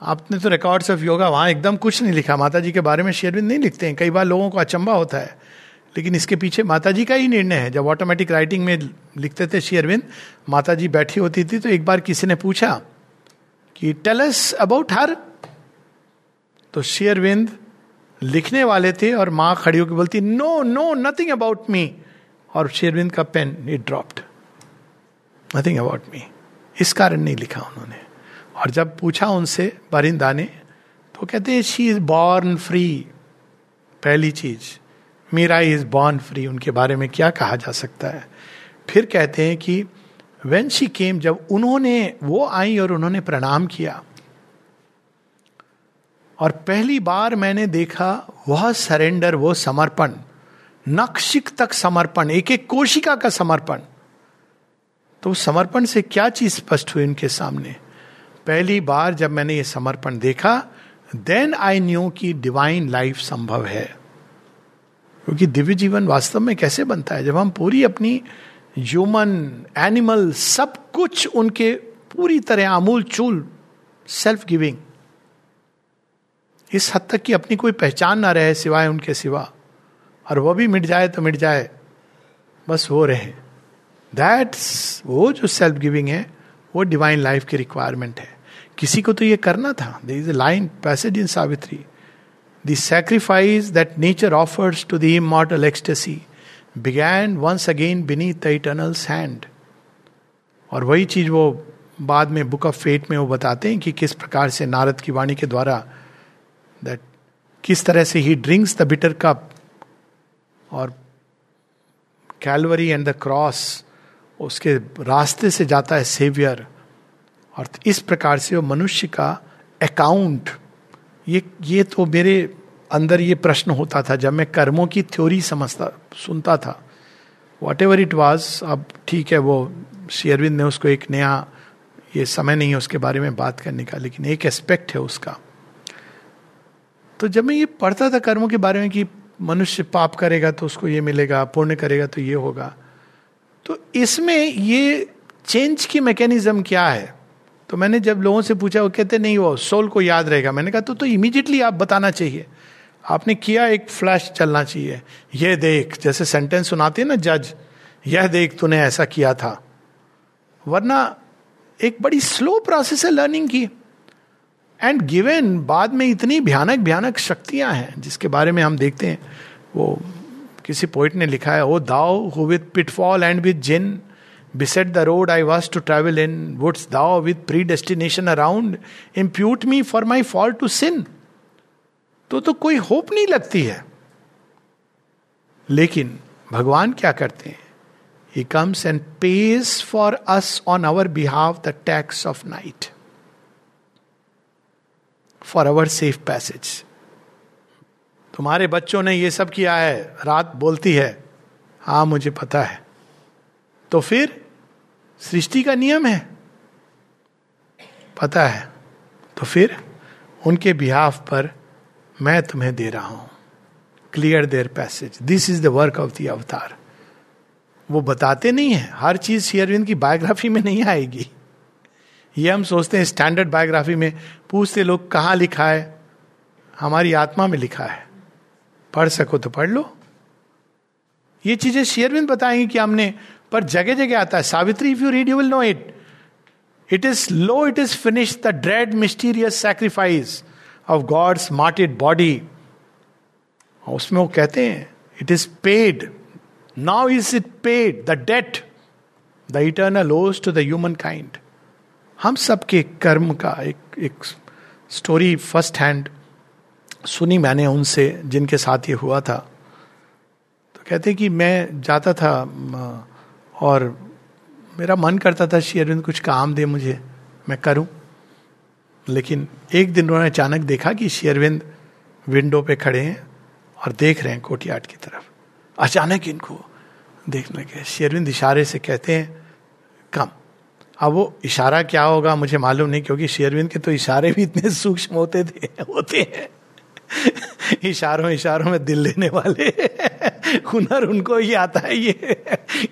आपने तो रिकॉर्ड्स ऑफ़ योगा वहाँ एकदम कुछ नहीं लिखा। माता जी के बारे में शेरविंद नहीं लिखते हैं। कई बार लोगों को अचंबा होता है। लेकिन इसके पीछे माता जी का ही निर्णय है। जब ऑटोमेटिक राइटिंग में लिखते थे शेयरविंद माता जी बैठी होती थी तो एक बार किसी ने पूछा कि टेलस अबाउट हर तो शेयरविंद लिखने वाले थे और माँ खड़ी होकर बोलती no no nothing about me और शेरविंद का pen it dropped nothing about me इस कारण नहीं लिखा उन्होंने। और जब पूछा उनसे, बारिंदा ने तो कहते हैं शी इज़ बॉर्न फ्री पहली चीज़ मीरा इज़ बॉर्न फ्री उनके बारे में क्या कहा जा सकता है? फिर कहते हैं कि वेन शी केम जब उन्होंने वो आई और उन्होंने प्रणाम किया। और पहली बार मैंने देखा, वह सरेंडर वो समर्पण. नक्षिक तक समर्पण एक एक कोशिका का समर्पण। तो समर्पण से क्या चीज़ स्पष्ट हुई उनके सामने? पहली बार जब मैंने ये समर्पण देखा देन आई न्यू कि डिवाइन लाइफ संभव है। क्योंकि दिव्य जीवन वास्तव में कैसे बनता है? जब हम पूरी अपनी ह्यूमन एनिमल सब कुछ उनके पूरी तरह आमूल चूल सेल्फ गिविंग इस हद तक कि अपनी कोई पहचान ना रहे सिवाय उनके सिवा। और वो भी मिट जाए तो मिट जाए। बस वो रहे। दैट्स वो जो सेल्फ गिविंग है, वो डिवाइन लाइफ की रिक्वायरमेंट है। किसी को तो ये करना था। There is a line passage in Savitri the sacrifice that nature offers to the immortal ecstasy began once again beneath the eternal's hand और वही चीज़ वो बाद में बुक ऑफ़ फेट में वो बताते हैं कि किस प्रकार से नारद की वाणी के द्वारा दैट किस तरह से ही ड्रिंक्स द बिटर कप और कैलवरी एंड द क्रॉस उसके रास्ते से जाता है सेवियर और इस प्रकार से वो मनुष्य का अकाउंट ये ये तो मेरे अंदर ये प्रश्न होता था, जब मैं कर्मों की थ्योरी समझता, सुनता था। वॉट एवर इट वॉज़ अब ठीक है, वो शेयरविंद ने उसको एक नया, ये समय नहीं है उसके बारे में बात करने का, लेकिन एक एस्पेक्ट है उसका। तो जब मैं ये पढ़ता था कर्मों के बारे में कि मनुष्य पाप करेगा तो उसको ये मिलेगा, पुण्य करेगा तो ये होगा। तो इसमें ये चेंज की मैकेनिज्म क्या है? तो मैंने जब लोगों से पूछा, वो कहते, नहीं, वो सोल को याद रहेगा। मैंने कहा तो तो इमीडिएटली आप बताना चाहिए। आपने किया एक फ्लैश चलना चाहिए। यह देख, जैसे सेंटेंस सुनाते हैं ना जज यह देख, तूने ऐसा किया था। वरना एक बड़ी स्लो प्रोसेस है लर्निंग की। एंड गिवन बाद में इतनी भयानक भयानक शक्तियाँ हैं, जिसके बारे में हम देखते हैं, वो किसी पोइट ने लिखा है, O thou who with pitfall and with gin beset the road I was to travel in wouldst thou with predestination around impute me for my fall to sin तो तो कोई होप नहीं लगती है। लेकिन भगवान क्या करते हैं? He comes and pays for us on our behalf the tax of night for our safe passage तुम्हारे बच्चों ने ये सब किया है, रात बोलती है हाँ मुझे पता है। तो फिर सृष्टि का नियम है। पता है। तो फिर उनके बिहाफ पर मैं तुम्हें दे रहा हूँ। Clear their passage this is the work of the avatar वो बताते नहीं है। हर चीज़ शेयरविंद की बायोग्राफी में नहीं आएगी। ये हम सोचते हैं स्टैंडर्ड बायोग्राफी में पूछते लोग, कहाँ लिखा है? हमारी आत्मा में लिखा है। पढ़ सको तो पढ़ लो। ये चीज़ें शेयरविंद बताएँगे कि हमने, पर जगह जगह आता है। Savitri if you read you will know it it is lo it is finish the dread mysterious sacrifice of God's martyred body उसमें वो कहते हैं it is paid now is it paid the debt the eternal owes to the humankind हम सबके कर्म का एक एक स्टोरी फ़र्स्ट हैंड सुनी मैंने उनसे, जिनके साथ ये हुआ था। तो कहते कि मैं जाता था और मेरा मन करता था, श्री अरविंद, कुछ काम दे मुझे, मैं करूँ। लेकिन एक दिन उन्होंने अचानक देखा कि श्री अरविंद विंडो पे खड़े हैं और देख रहे हैं कोटियाट की तरफ़। अचानक इनको देखने लगे शेरविंद इशारे से कहते हैं, कम अब वो इशारा क्या होगा मुझे मालूम नहीं, क्योंकि शेरविंद के तो इशारे भी इतने सूक्ष्म होते थे, होते हैं। इशारों इशारों में दिल लेने वाले। हुनर उनको ही आता है ये।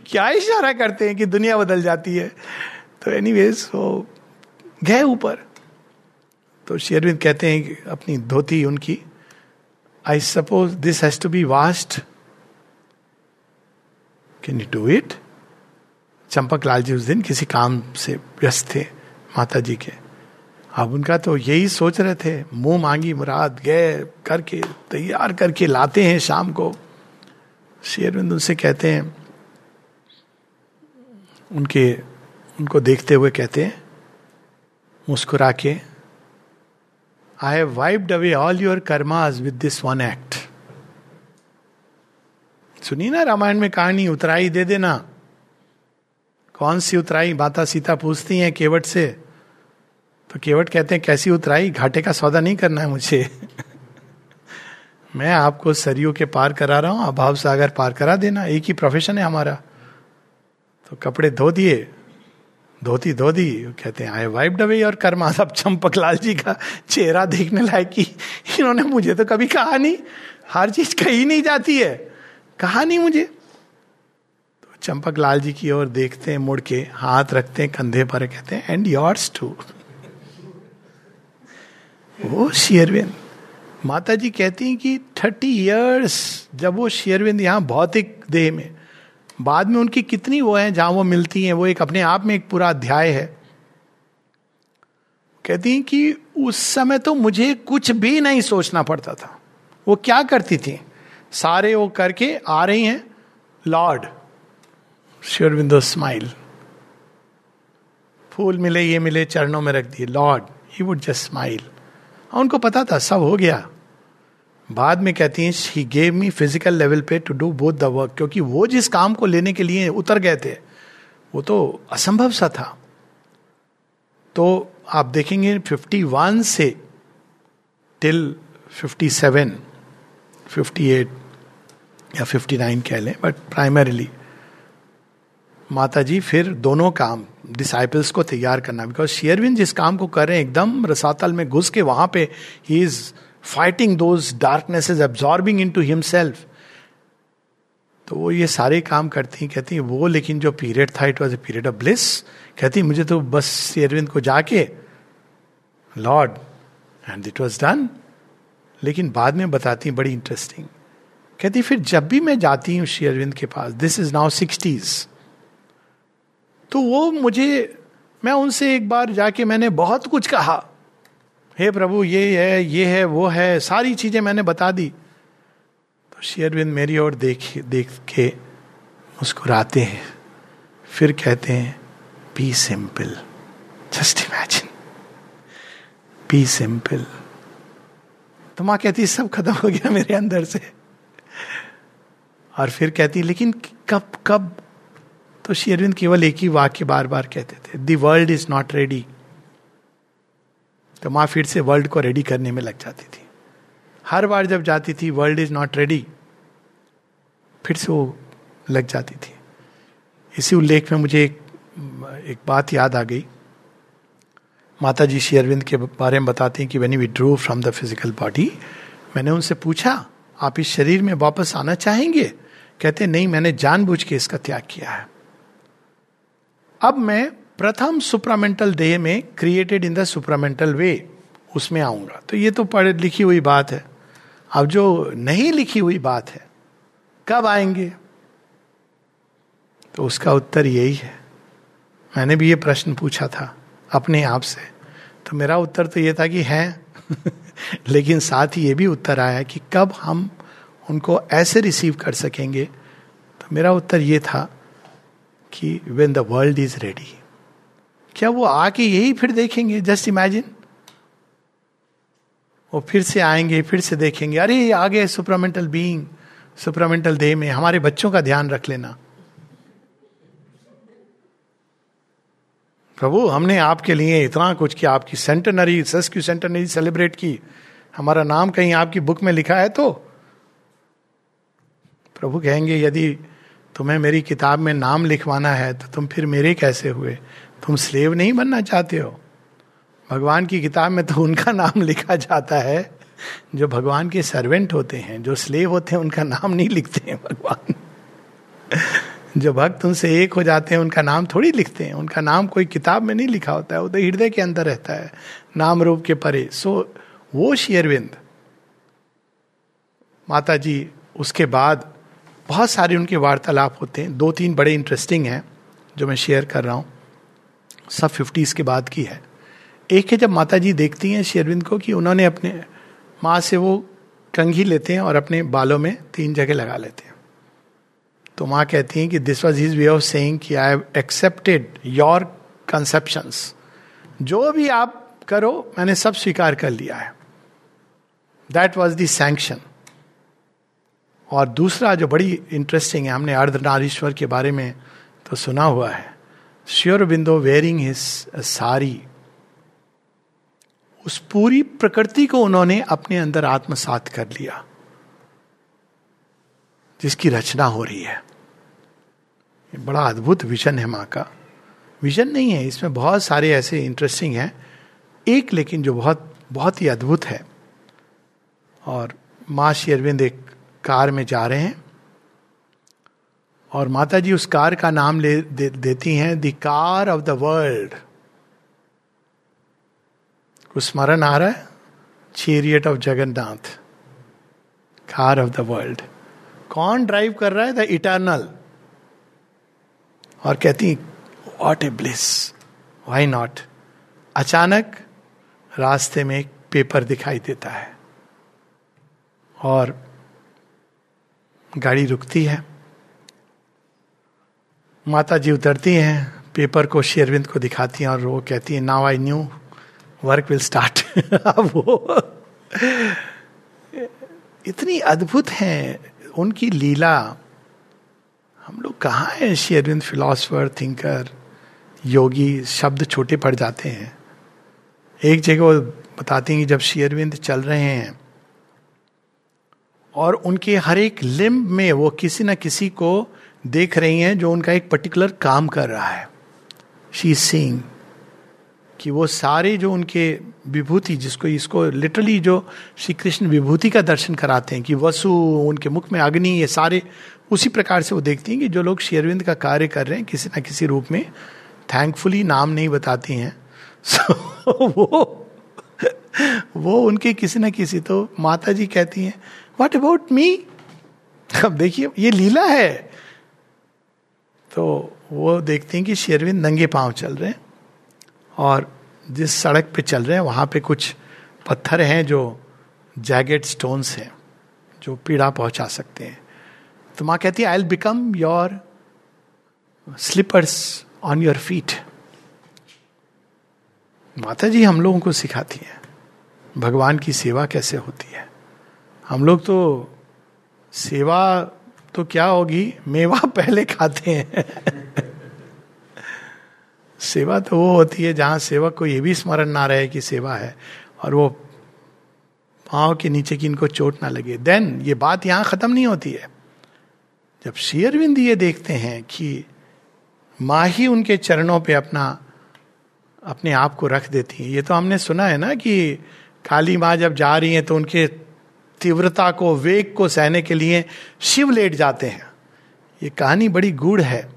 क्या इशारा करते हैं कि दुनिया बदल जाती है। तो एनी वेज वो गए ऊपर। तो शेरविंद कहते हैं कि अपनी धोती उनकी I suppose this has to be washed can you do it Champaklal ji उस दिन किसी काम से व्यस्त थे माता जी के। अब उनका तो यही सोच रहे थे, मुँह मांगी मुराद गए करके, तैयार करके लाते हैं शाम को। शेरविंद उनसे कहते हैं, उनके, उनको देखते हुए कहते हैं मुस्कुरा के I have wiped away all your karmas with this one act सुनी ना रामायण में कहानी, उतराई दे देना। कौन सी उतराई? माता सीता पूछती हैं केवट से। तो केवट कहते हैं, कैसी उतराई? घाटे का सौदा नहीं करना है मुझे। मैं आपको सरियों के पार करा रहा हूँ अभाव सागर पार करा देना। एक ही प्रोफेशन है हमारा। तो कपड़े धो दिए। धोती धो दी। कहते हैं आई वाइप डवे और कर्मा अब चंपक लाल जी का चेहरा देखने लायक इन्होंने मुझे तो कभी कहा नहीं। हर चीज़ कही नहीं जाती है। कहा नहीं मुझे। चंपक लाल जी की ओर देखते हैं, मुड़ के हाथ रखते हैं कंधे पर कहते हैं एंड योर्स टू वो शेयरविंद माता जी कहती हैं कि थर्टी इयर्स जब वो शेयरविंद यहाँ भौतिक देह में, बाद में उनकी कितनी वो है, जहाँ वो मिलती हैं, वो एक अपने आप में एक पूरा अध्याय है। कहती हैं कि उस समय तो मुझे कुछ भी नहीं सोचना पड़ता था। वो क्या करती थी? सारे वो करके आ रही हैं, लॉर्ड श्योरविंदो स्माइल फूल मिले, ये मिले, चरणों में रख दिए। Lord he would just smile और उनको पता था, सब हो गया। बाद में कहती हैं he gave me physical level पे to do both the work क्योंकि वो जिस काम को लेने के लिए उतर गए थे, वो तो असंभव सा था। तो आप देखेंगे 51 से टिल 57 58 या 59 कह लें बट प्राइमरीली माता जी फिर दोनों काम डिसाइपल्स को तैयार करना। बिकॉज़ शेयरविन जिस काम को कर रहे हैं, एकदम रसातल में घुस के वहाँ पे he is fighting those darkness is absorbing into himself तो वो ये सारे काम करती हैं, कहती हैं, वो लेकिन जो पीरियड था it was a period of bliss कहती मुझे तो बस शेयरविंद को जाके lord and it was done लेकिन बाद में बताती बड़ी इंटरेस्टिंग कहती फिर जब भी मैं जाती हूँ श्री अरविंद के पास दिस इज़ नाउ सिक्सटीज तो वो मुझे, मैं उनसे एक बार जाके मैंने बहुत कुछ कहा। हे hey प्रभु, ये है ये है, वो है, सारी चीज़ें मैंने बता दी। तो शेयरविंद मेरी ओर देख देख के मुस्कुराते हैं। फिर कहते हैं be simple just imagine be simple तो माँ कहती सब खत्म हो गया मेरे अंदर से. और फिर कहती लेकिन कब कब तो शेरविंद केवल एक ही वाक्य बार बार कहते थे the world is not ready तो माँ फिर से वर्ल्ड को रेडी करने में लग जाती थी। हर बार जब जाती थी वर्ल्ड इज़ नॉट रेडी फिर से वो लग जाती थी। इसी उल्लेख में मुझे एक, एक बात याद आ गई। माता जी श्री अरविंद के बारे में बताती हैं कि when drew from the physical body मैंने उनसे पूछा आप इस शरीर में वापस आना चाहेंगे? कहते नहीं मैंने जानबूझ के इसका त्याग किया है। अब मैं प्रथम सुप्रामेंटल देह में created in the supramental way उसमें आऊँगा। तो ये तो पढ़, लिखी हुई बात है। अब जो नहीं लिखी हुई बात है, कब आएँगे? तो उसका उत्तर यही है। मैंने भी ये प्रश्न पूछा था, अपने आप से। तो मेरा उत्तर तो ये था कि है। लेकिन साथ ही ये भी उत्तर आया कि कब हम उनको ऐसे रिसीव कर सकेंगे। तो मेरा उत्तर ये था कि when the world is ready क्या वो आके यही फिर देखेंगे? जस्ट इमेजिन वो फिर से आएँगे, फिर से देखेंगे। अरे आ गए सुपरामेंटल बीइंग सुपरामेंटल देह में। हमारे बच्चों का ध्यान रख लेना। प्रभु, हमने आपके लिए इतना कुछ किया। आपकी सेंटनरी सस्क्यू सेंटनरी सेलिब्रेट की। हमारा नाम कहीं आपकी बुक में लिखा है तो? प्रभु कहेंगे, यदि तुम्हें मेरी किताब में नाम लिखवाना है तो तुम फिर मेरे कैसे हुए? तुम स्लेव नहीं बनना चाहते हो? भगवान की किताब में तो उनका नाम लिखा जाता है, जो भगवान के सर्वेंट होते हैं, जो स्लेव होते हैं, उनका नाम नहीं लिखते हैं भगवान। जो भक्त उनसे एक हो जाते हैं, उनका नाम थोड़ी लिखते हैं। उनका नाम कोई किताब में नहीं लिखा होता है, वो तो हृदय के अंदर रहता है, नाम रूप के परे। सो वो शेयरविंद माता जी उसके बाद बहुत सारे उनके वार्तालाप होते हैं। दो तीन बड़े इंटरेस्टिंग हैं, जो मैं शेयर कर रहा हूँ। सब फिफ्टीज के बाद की है। एक है जब माता जी देखती हैं शेरविंद को कि उन्होंने अपने माँ से वो कंघी लेते हैं और अपने बालों में तीन जगह लगा लेते हैं। तो माँ कहती हैं कि this was his way of saying कि I have accepted your conceptions जो भी आप करो, मैंने सब स्वीकार कर लिया है। दैट वॉज़ दी सैंक्शन और दूसरा जो बड़ी इंटरेस्टिंग है, हमने अर्धनारीश्वर के बारे में तो सुना हुआ है। श्योर बिंदो वेयरिंग हिज सारी उस पूरी प्रकृति को उन्होंने अपने अंदर आत्मसात कर लिया, जिसकी रचना हो रही है। बड़ा अद्भुत विजन है माँ का। विजन नहीं है, इसमें बहुत सारे ऐसे इंटरेस्टिंग हैं। एक लेकिन जो बहुत बहुत ही अद्भुत है। और माँ श्री अरविंद एक कार में जा रहे हैं और माता जी उस कार का नाम ले दे, देती हैं the car of the world कुछ स्मरण आ रहा है? Chariot of Jagannath car of the world कौन ड्राइव कर रहा है? द इटर्नल और कहती what a bliss why not अचानक रास्ते में एक पेपर दिखाई देता है। और गाड़ी रुकती है। माता जी उतरती हैं, पेपर को शेरविंद को दिखाती हैं और वो कहती है now a new work will start अब वो इतनी अद्भुत है, उनकी लीला। हम लोग कहाँ हैं, शेरविंद फिलोसफर थिंकर योगी, शब्द छोटे पड़ जाते हैं। एक जगह वो बताती हैं कि जब शेरविंद चल रहे हैं और उनके हर एक लिम्ब में वो किसी न किसी को देख रही हैं जो उनका एक पर्टिकुलर काम कर रहा है। शी सिंग कि वो सारे जो उनके विभूति जिसको इसको लिटरली जो श्री कृष्ण विभूति का दर्शन कराते हैं कि वसु उनके मुख में अग्नि ये सारे उसी प्रकार से वो देखती हैं कि जो लोग शेरविंद का कार्य कर रहे हैं किसी ना किसी रूप में थैंकफुली नाम नहीं बताती हैं। So, वो वो उनके किसी ना किसी तो माता जी कहती हैं वट अबाउट मी अब देखिए, ये लीला है। तो वो देखते हैं कि शेरविंद नंगे पाँव चल रहे हैं और जिस सड़क पे चल रहे हैं, वहाँ पे कुछ पत्थर हैं जो जैगेट स्टोन्स हैं, जो पीड़ा पहुँचा सकते हैं। तो माँ कहती है I will become your slippers on your feet माता जी हम लोगों को सिखाती है, भगवान की सेवा कैसे होती है? हम लोग तो सेवा तो क्या होगी? मेवा पहले खाते हैं। सेवा तो वो होती है जहाँ सेवक को ये भी स्मरण ना रहे कि सेवा है और वो पाँव के नीचे की इनको चोट ना लगे। देन ये बात यहाँ खत्म नहीं होती है। जब शेयरविंद ये देखते हैं कि माँ ही उनके चरणों पे अपना, अपने आप को रख देती है। ये तो हमने सुना है ना कि काली माँ जब जा रही है तो उनके तीव्रता को, वेग को सहने के लिए शिव लेट जाते हैं। ये कहानी बड़ी गूढ़ है।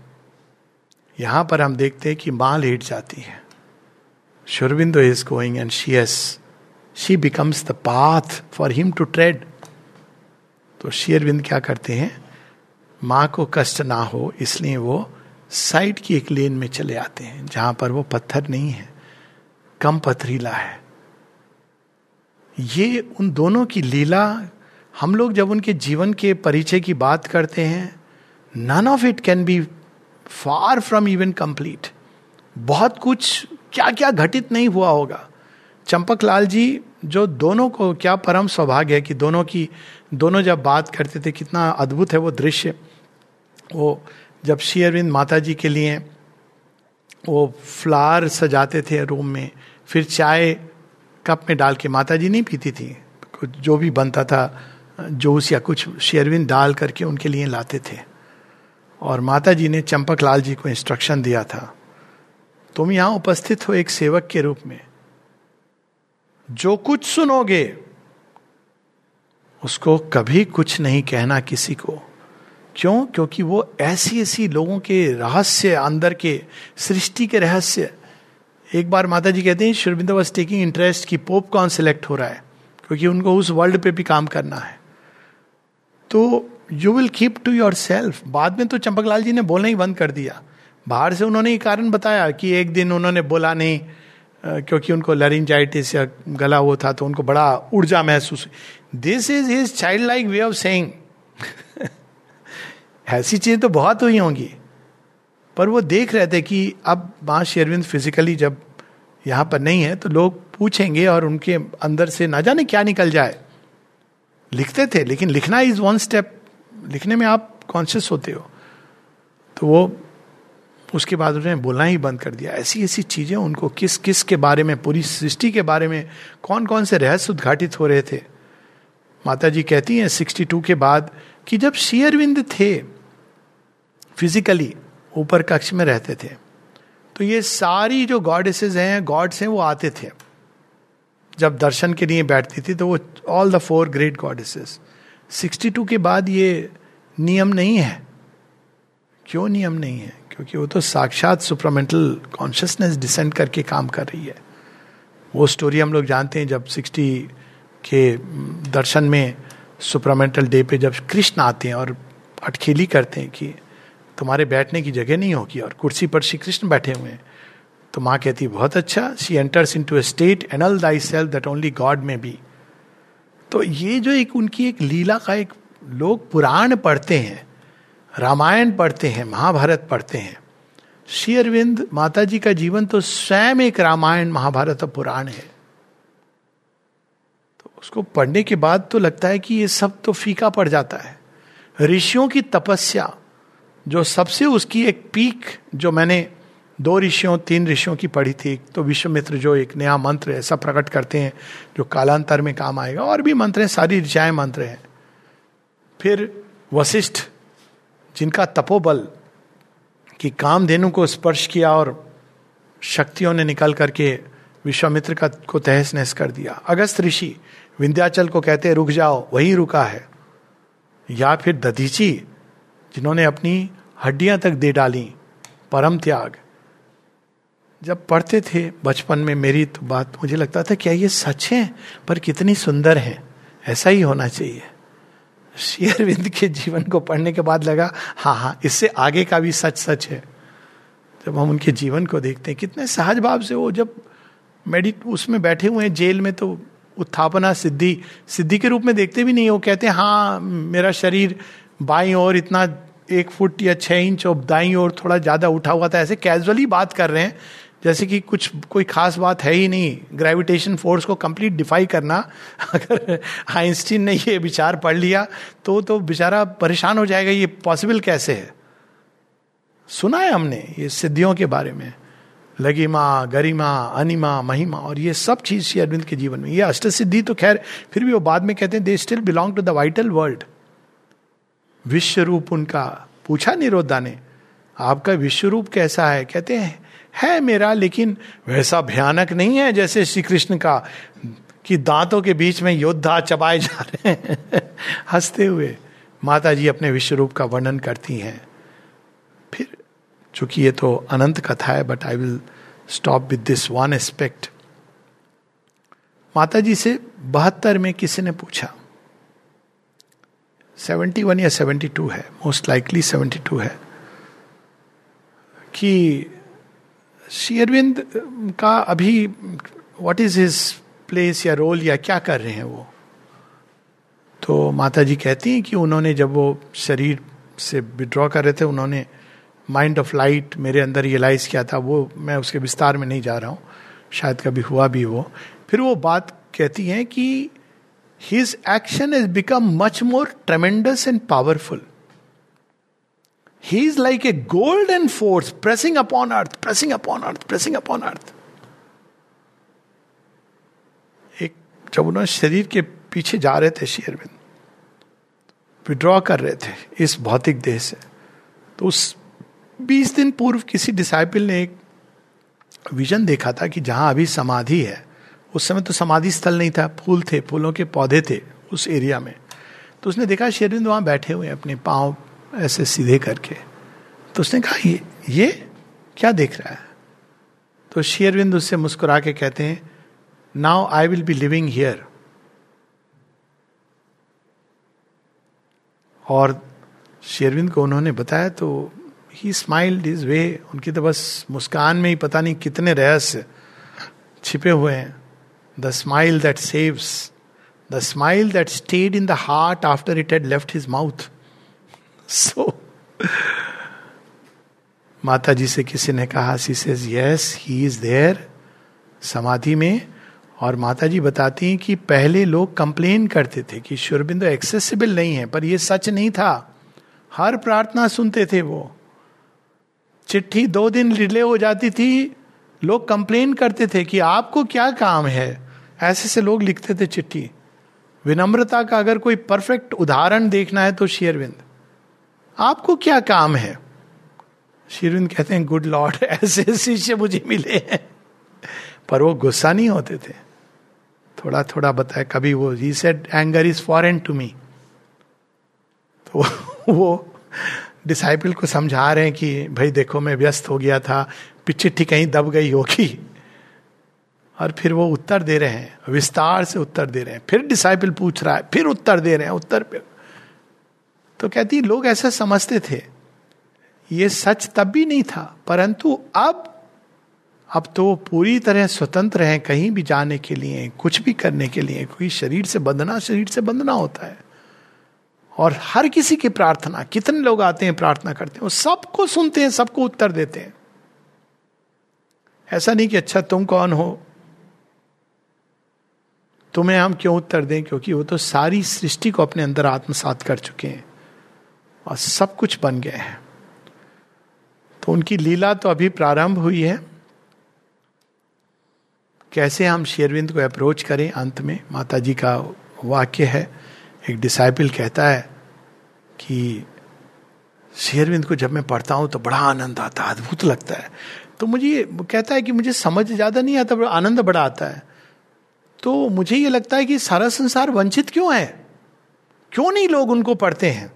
यहाँ पर हम देखते हैं कि माँ लेट जाती है। Sri Aurobindo is going and she as she becomes the path for him to tread तो शेयरविंद क्या करते हैं? माँ को कष्ट ना हो, इसलिए वो साइड की एक लेन में चले आते हैं, जहाँ पर वो पत्थर नहीं है। कम पथरीला है। ये उन दोनों की लीला, हम लोग जब उनके जीवन के परिचय की बात करते हैं none of it can be far from even complete बहुत कुछ क्या क्या घटित नहीं हुआ होगा। चंपक लाल जी, जो दोनों को क्या परम सौभाग्य है कि दोनों की, दोनों जब बात करते थे, कितना अद्भुत है वो दृश्य। वो जब श्री अरविंद माता जी के लिए वो फ्लावर सजाते थे रूम में, फिर चाय कप में डाल के माता जी नहीं पीती थी। कुछ जो भी बनता था जूस या कुछ शेरविन डाल करके उनके लिए लाते थे। और माता जी ने चंपक लाल जी को इंस्ट्रक्शन दिया था, तुम यहाँ उपस्थित हो एक सेवक के रूप में। जो कुछ सुनोगे, उसको कभी कुछ नहीं कहना किसी को। क्यों? क्योंकि वो ऐसी ऐसी लोगों के रहस्य अंदर के, सृष्टि के रहस्य एक बार माता जी कहते हैं शुरबिंदो वॉज़ टेकिंग इंटरेस्ट कि पोप कौन सिलेक्ट हो रहा है? क्योंकि उनको उस वर्ल्ड पे भी काम करना है. तो you will keep to yourself बाद में तो चंपकलाल जी ने बोलना ही बंद कर दिया। बाहर से उन्होंने ये कारण बताया कि एक दिन उन्होंने बोला नहीं क्योंकि उनको लरिंजाइटिस या गला वो था तो उनको बड़ा ऊर्जा महसूस this is his childlike way of saying ऐसी चीज़ें तो बहुत हुई होंगी। पर वो देख रहे थे कि अब माँ शेरविंद फिजिकली जब यहाँ पर नहीं है तो लोग पूछेंगे और उनके अंदर से ना जाने क्या निकल जाए। लिखते थे, लेकिन लिखना इज़ वन स्टेप लिखने में आप कॉन्शियस होते हो। तो वो उसके बाद उन्होंने बोलना ही बंद कर दिया। ऐसी ऐसी चीज़ें उनको किस किस के बारे में, पूरी सृष्टि के बारे में कौन कौन से रहस्य उद्घाटित हो रहे थे? माता जी कहती हैं सिक्सटी टू के बाद कि जब शेयरविंद थे फिजिकली ऊपर कक्ष में रहते थे। तो ये सारी जो गॉडेसेस हैं गॉड्स हैं, वो आते थे। जब दर्शन के लिए बैठती थी तो वो all the four great goddesses sixty two के बाद ये नियम नहीं है। क्यों नियम नहीं है? क्योंकि वो तो साक्षात सुपरमेंटल कॉन्शियसनेस डिसेंड करके काम कर रही है। वो स्टोरी हम लोग जानते हैं, जब सिक्सटी के दर्शन में सुपरमेंटल डे पे जब कृष्ण आते हैं और अटखेली करते हैं कि तुम्हारे बैठने की जगह नहीं होगी और कुर्सी पर श्री कृष्ण बैठे हुए हैं। तो माँ कहती, बहुत अच्छा। She enters into a state annul thyself that only God may be तो ये जो एक उनकी एक लीला का एक लोग पुराण पढ़ते हैं, रामायण पढ़ते हैं, महाभारत पढ़ते हैं। श्री अरविंद माता जी का जीवन तो स्वयं एक रामायण, महाभारत और पुराण है। तो उसको पढ़ने के बाद तो लगता है कि ये सब तो फीका पड़ जाता है। ऋषियों की तपस्या जो सबसे उसकी एक पीक जो मैंने दो ऋषियों, तीन ऋषियों की पढ़ी थी तो विश्वमित्र जो एक नया मंत्र ऐसा प्रकट करते हैं जो कालांतर में काम आएगा, और भी मंत्र हैं, सारी ऋचाएँ मंत्र हैं। फिर वशिष्ठ, जिनका तपोबल कि कामधेनु को स्पर्श किया और शक्तियों ने निकल करके विश्वामित्र का, को तहस नहस कर दिया। अगस्त ऋषि विंध्याचल को कहते रुक जाओ, वही रुका है। या फिर दधीची, जिन्होंने अपनी हड्डियाँ तक दे डाली, परम त्याग। जब पढ़ते थे बचपन में मेरी तो बात, मुझे लगता था क्या ये सच है? पर कितनी सुंदर है। ऐसा ही होना चाहिए। शेयरविंद के जीवन को पढ़ने के बाद लगा हाँ हाँ इससे आगे का भी सच सच है। जब हम उनके जीवन को देखते हैं, कितने सहज भाव से वो जब मेडि, उसमें बैठे हुए हैं जेल में तो उत्थापना सिद्धि सिद्धि के रूप में देखते भी नहीं, वो कहते हाँ मेरा शरीर बाई और इतना एक फुट या छः इंच और दाई और थोड़ा ज़्यादा उठा हुआ था। ऐसे कैजुअली बात कर रहे हैं, जैसे कि कुछ, कोई खास बात है ही नहीं। ग्रेविटेशन फोर्स को कंप्लीट डिफाई करना। अगर आइंस्टीन ने ये विचार पढ़ लिया तो तो बेचारा परेशान हो जाएगा, ये पॉसिबल कैसे है? सुना है हमने ये सिद्धियों के बारे में। लगिमा गरिमा, अनिमा, महिमा, और ये सब चीज़ श्री अरविंद के जीवन में। ये अष्ट सिद्धि तो खैर, फिर भी वो बाद में कहते हैं they still belong to the vital world विश्व रूप उनका। पूछा निरोधा ने, आपका विश्व रूप कैसा है? कहते हैं, है मेरा, लेकिन वैसा भयानक नहीं है जैसे श्री कृष्ण का, कि दांतों के बीच में योद्धा चबाए जा रहे हैं। हँसते हुए माता जी अपने विश्व रूप का वर्णन करती हैं। फिर, चूँकि ये तो अनंत कथा है but I will stop with this one aspect माता जी से बहत्तर में किसी ने पूछा सेवेंटी वन या सेवेंटी टू है मोस्ट लाइकली सेवेंटी टू है, कि शेयरविंद का अभी व्हाट इज़ हिज प्लेस या रोल या क्या कर रहे हैं वो? तो माता जी कहती हैं कि उन्होंने जब वो शरीर से विड्रॉ कर रहे थे, उन्होंने माइंड ऑफ़ लाइट मेरे अंदर रियलाइज़ किया था, वो मैं उसके विस्तार में नहीं जा रहा हूँ, शायद कभी हुआ भी वो फिर वो बात कहती हैं कि his action is become much more tremendous and powerful he is like a golden force pressing upon earth pressing upon earth pressing upon earth एक, जब उन्होंने शरीर के पीछे जा रहे थे शेयरविंद विड्रॉ कर रहे थे इस भौतिक देह से तो उस बीस दिन पूर्व किसी डिसाइपल ने एक विजन देखा था कि जहाँ अभी समाधि है उस समय तो समाधि स्थल नहीं था, फूल थे, फूलों के पौधे थे उस एरिया में। तो उसने देखा शेरविंद वहाँ बैठे हुए अपने पाँव ऐसे सीधे करके। तो उसने कहा, ये ये क्या देख रहा है? तो शेरविंद उससे मुस्कुरा के कहते हैं now I will be living here और शेरविंद को उन्होंने बताया तो ही स्माइल्ड इज़ वे उनकी तो बस मुस्कान में ही पता नहीं कितने रहस्य छिपे हुए हैं। The smile that saves the smile that stayed in the heart after it had left his mouth so माता जी से किसी ने कहा she says yes he is there समाधि में. और माता जी बताती हैं कि पहले लोग कंप्लेन करते थे कि शुरबिंदु एक्सेसिबल नहीं है, पर यह सच नहीं था। हर प्रार्थना सुनते थे वो। चिट्ठी दो दिन डिले हो जाती थी। लोग कंप्लेन करते थे कि आपको क्या काम है? ऐसे से लोग लिखते थे चिट्ठी। विनम्रता का अगर कोई परफेक्ट उदाहरण देखना है तो शेरविंद आपको क्या काम है? शेरविंद कहते हैं, गुड लॉर्ड, ऐसे शिष्य मुझे मिले हैं। पर वो गुस्सा नहीं होते थे। थोड़ा थोड़ा बताया कभी वो he said anger is foreign to me तो वो डिसाइपल को समझा रहे हैं कि, भाई देखो, मैं व्यस्त हो गया था चिट्ठी कहीं दब गई होगी। और फिर वो उत्तर दे रहे हैं, विस्तार से उत्तर दे रहे हैं। फिर डिसाइपल पूछ रहा है, फिर उत्तर दे रहे हैं, उत्तर पे। तो कहती लोग ऐसा समझते थे। ये सच तब भी नहीं था, परंतु अब अब तो पूरी तरह स्वतंत्र हैं कहीं भी जाने के लिए, कुछ भी करने के लिए। कोई शरीर से बंधना, शरीर से बंधना होता है। और हर किसी की प्रार्थना, कितने लोग आते हैं, प्रार्थना करते हैं, वो सबको सुनते हैं, सबको उत्तर देते हैं। ऐसा नहीं कि अच्छा तुम कौन हो तुम्हें हम क्यों उत्तर दें? क्योंकि वो तो सारी सृष्टि को अपने अंदर आत्मसात कर चुके हैं और सब कुछ बन गए हैं। तो उनकी लीला तो अभी प्रारंभ हुई है। कैसे हम शेरविंद को अप्रोच करें अंत में? माता जी का वाक्य है। एक डिसाइपल कहता है कि शेरविंद को जब मैं पढ़ता हूँ तो बड़ा आनंद आता है, अद्भुत लगता है। तो मुझे कहता है कि मुझे समझ ज़्यादा नहीं आता आनंद बड़ा आता है। तो मुझे ये लगता है कि सारा संसार वंचित क्यों है? क्यों नहीं लोग उनको पढ़ते हैं?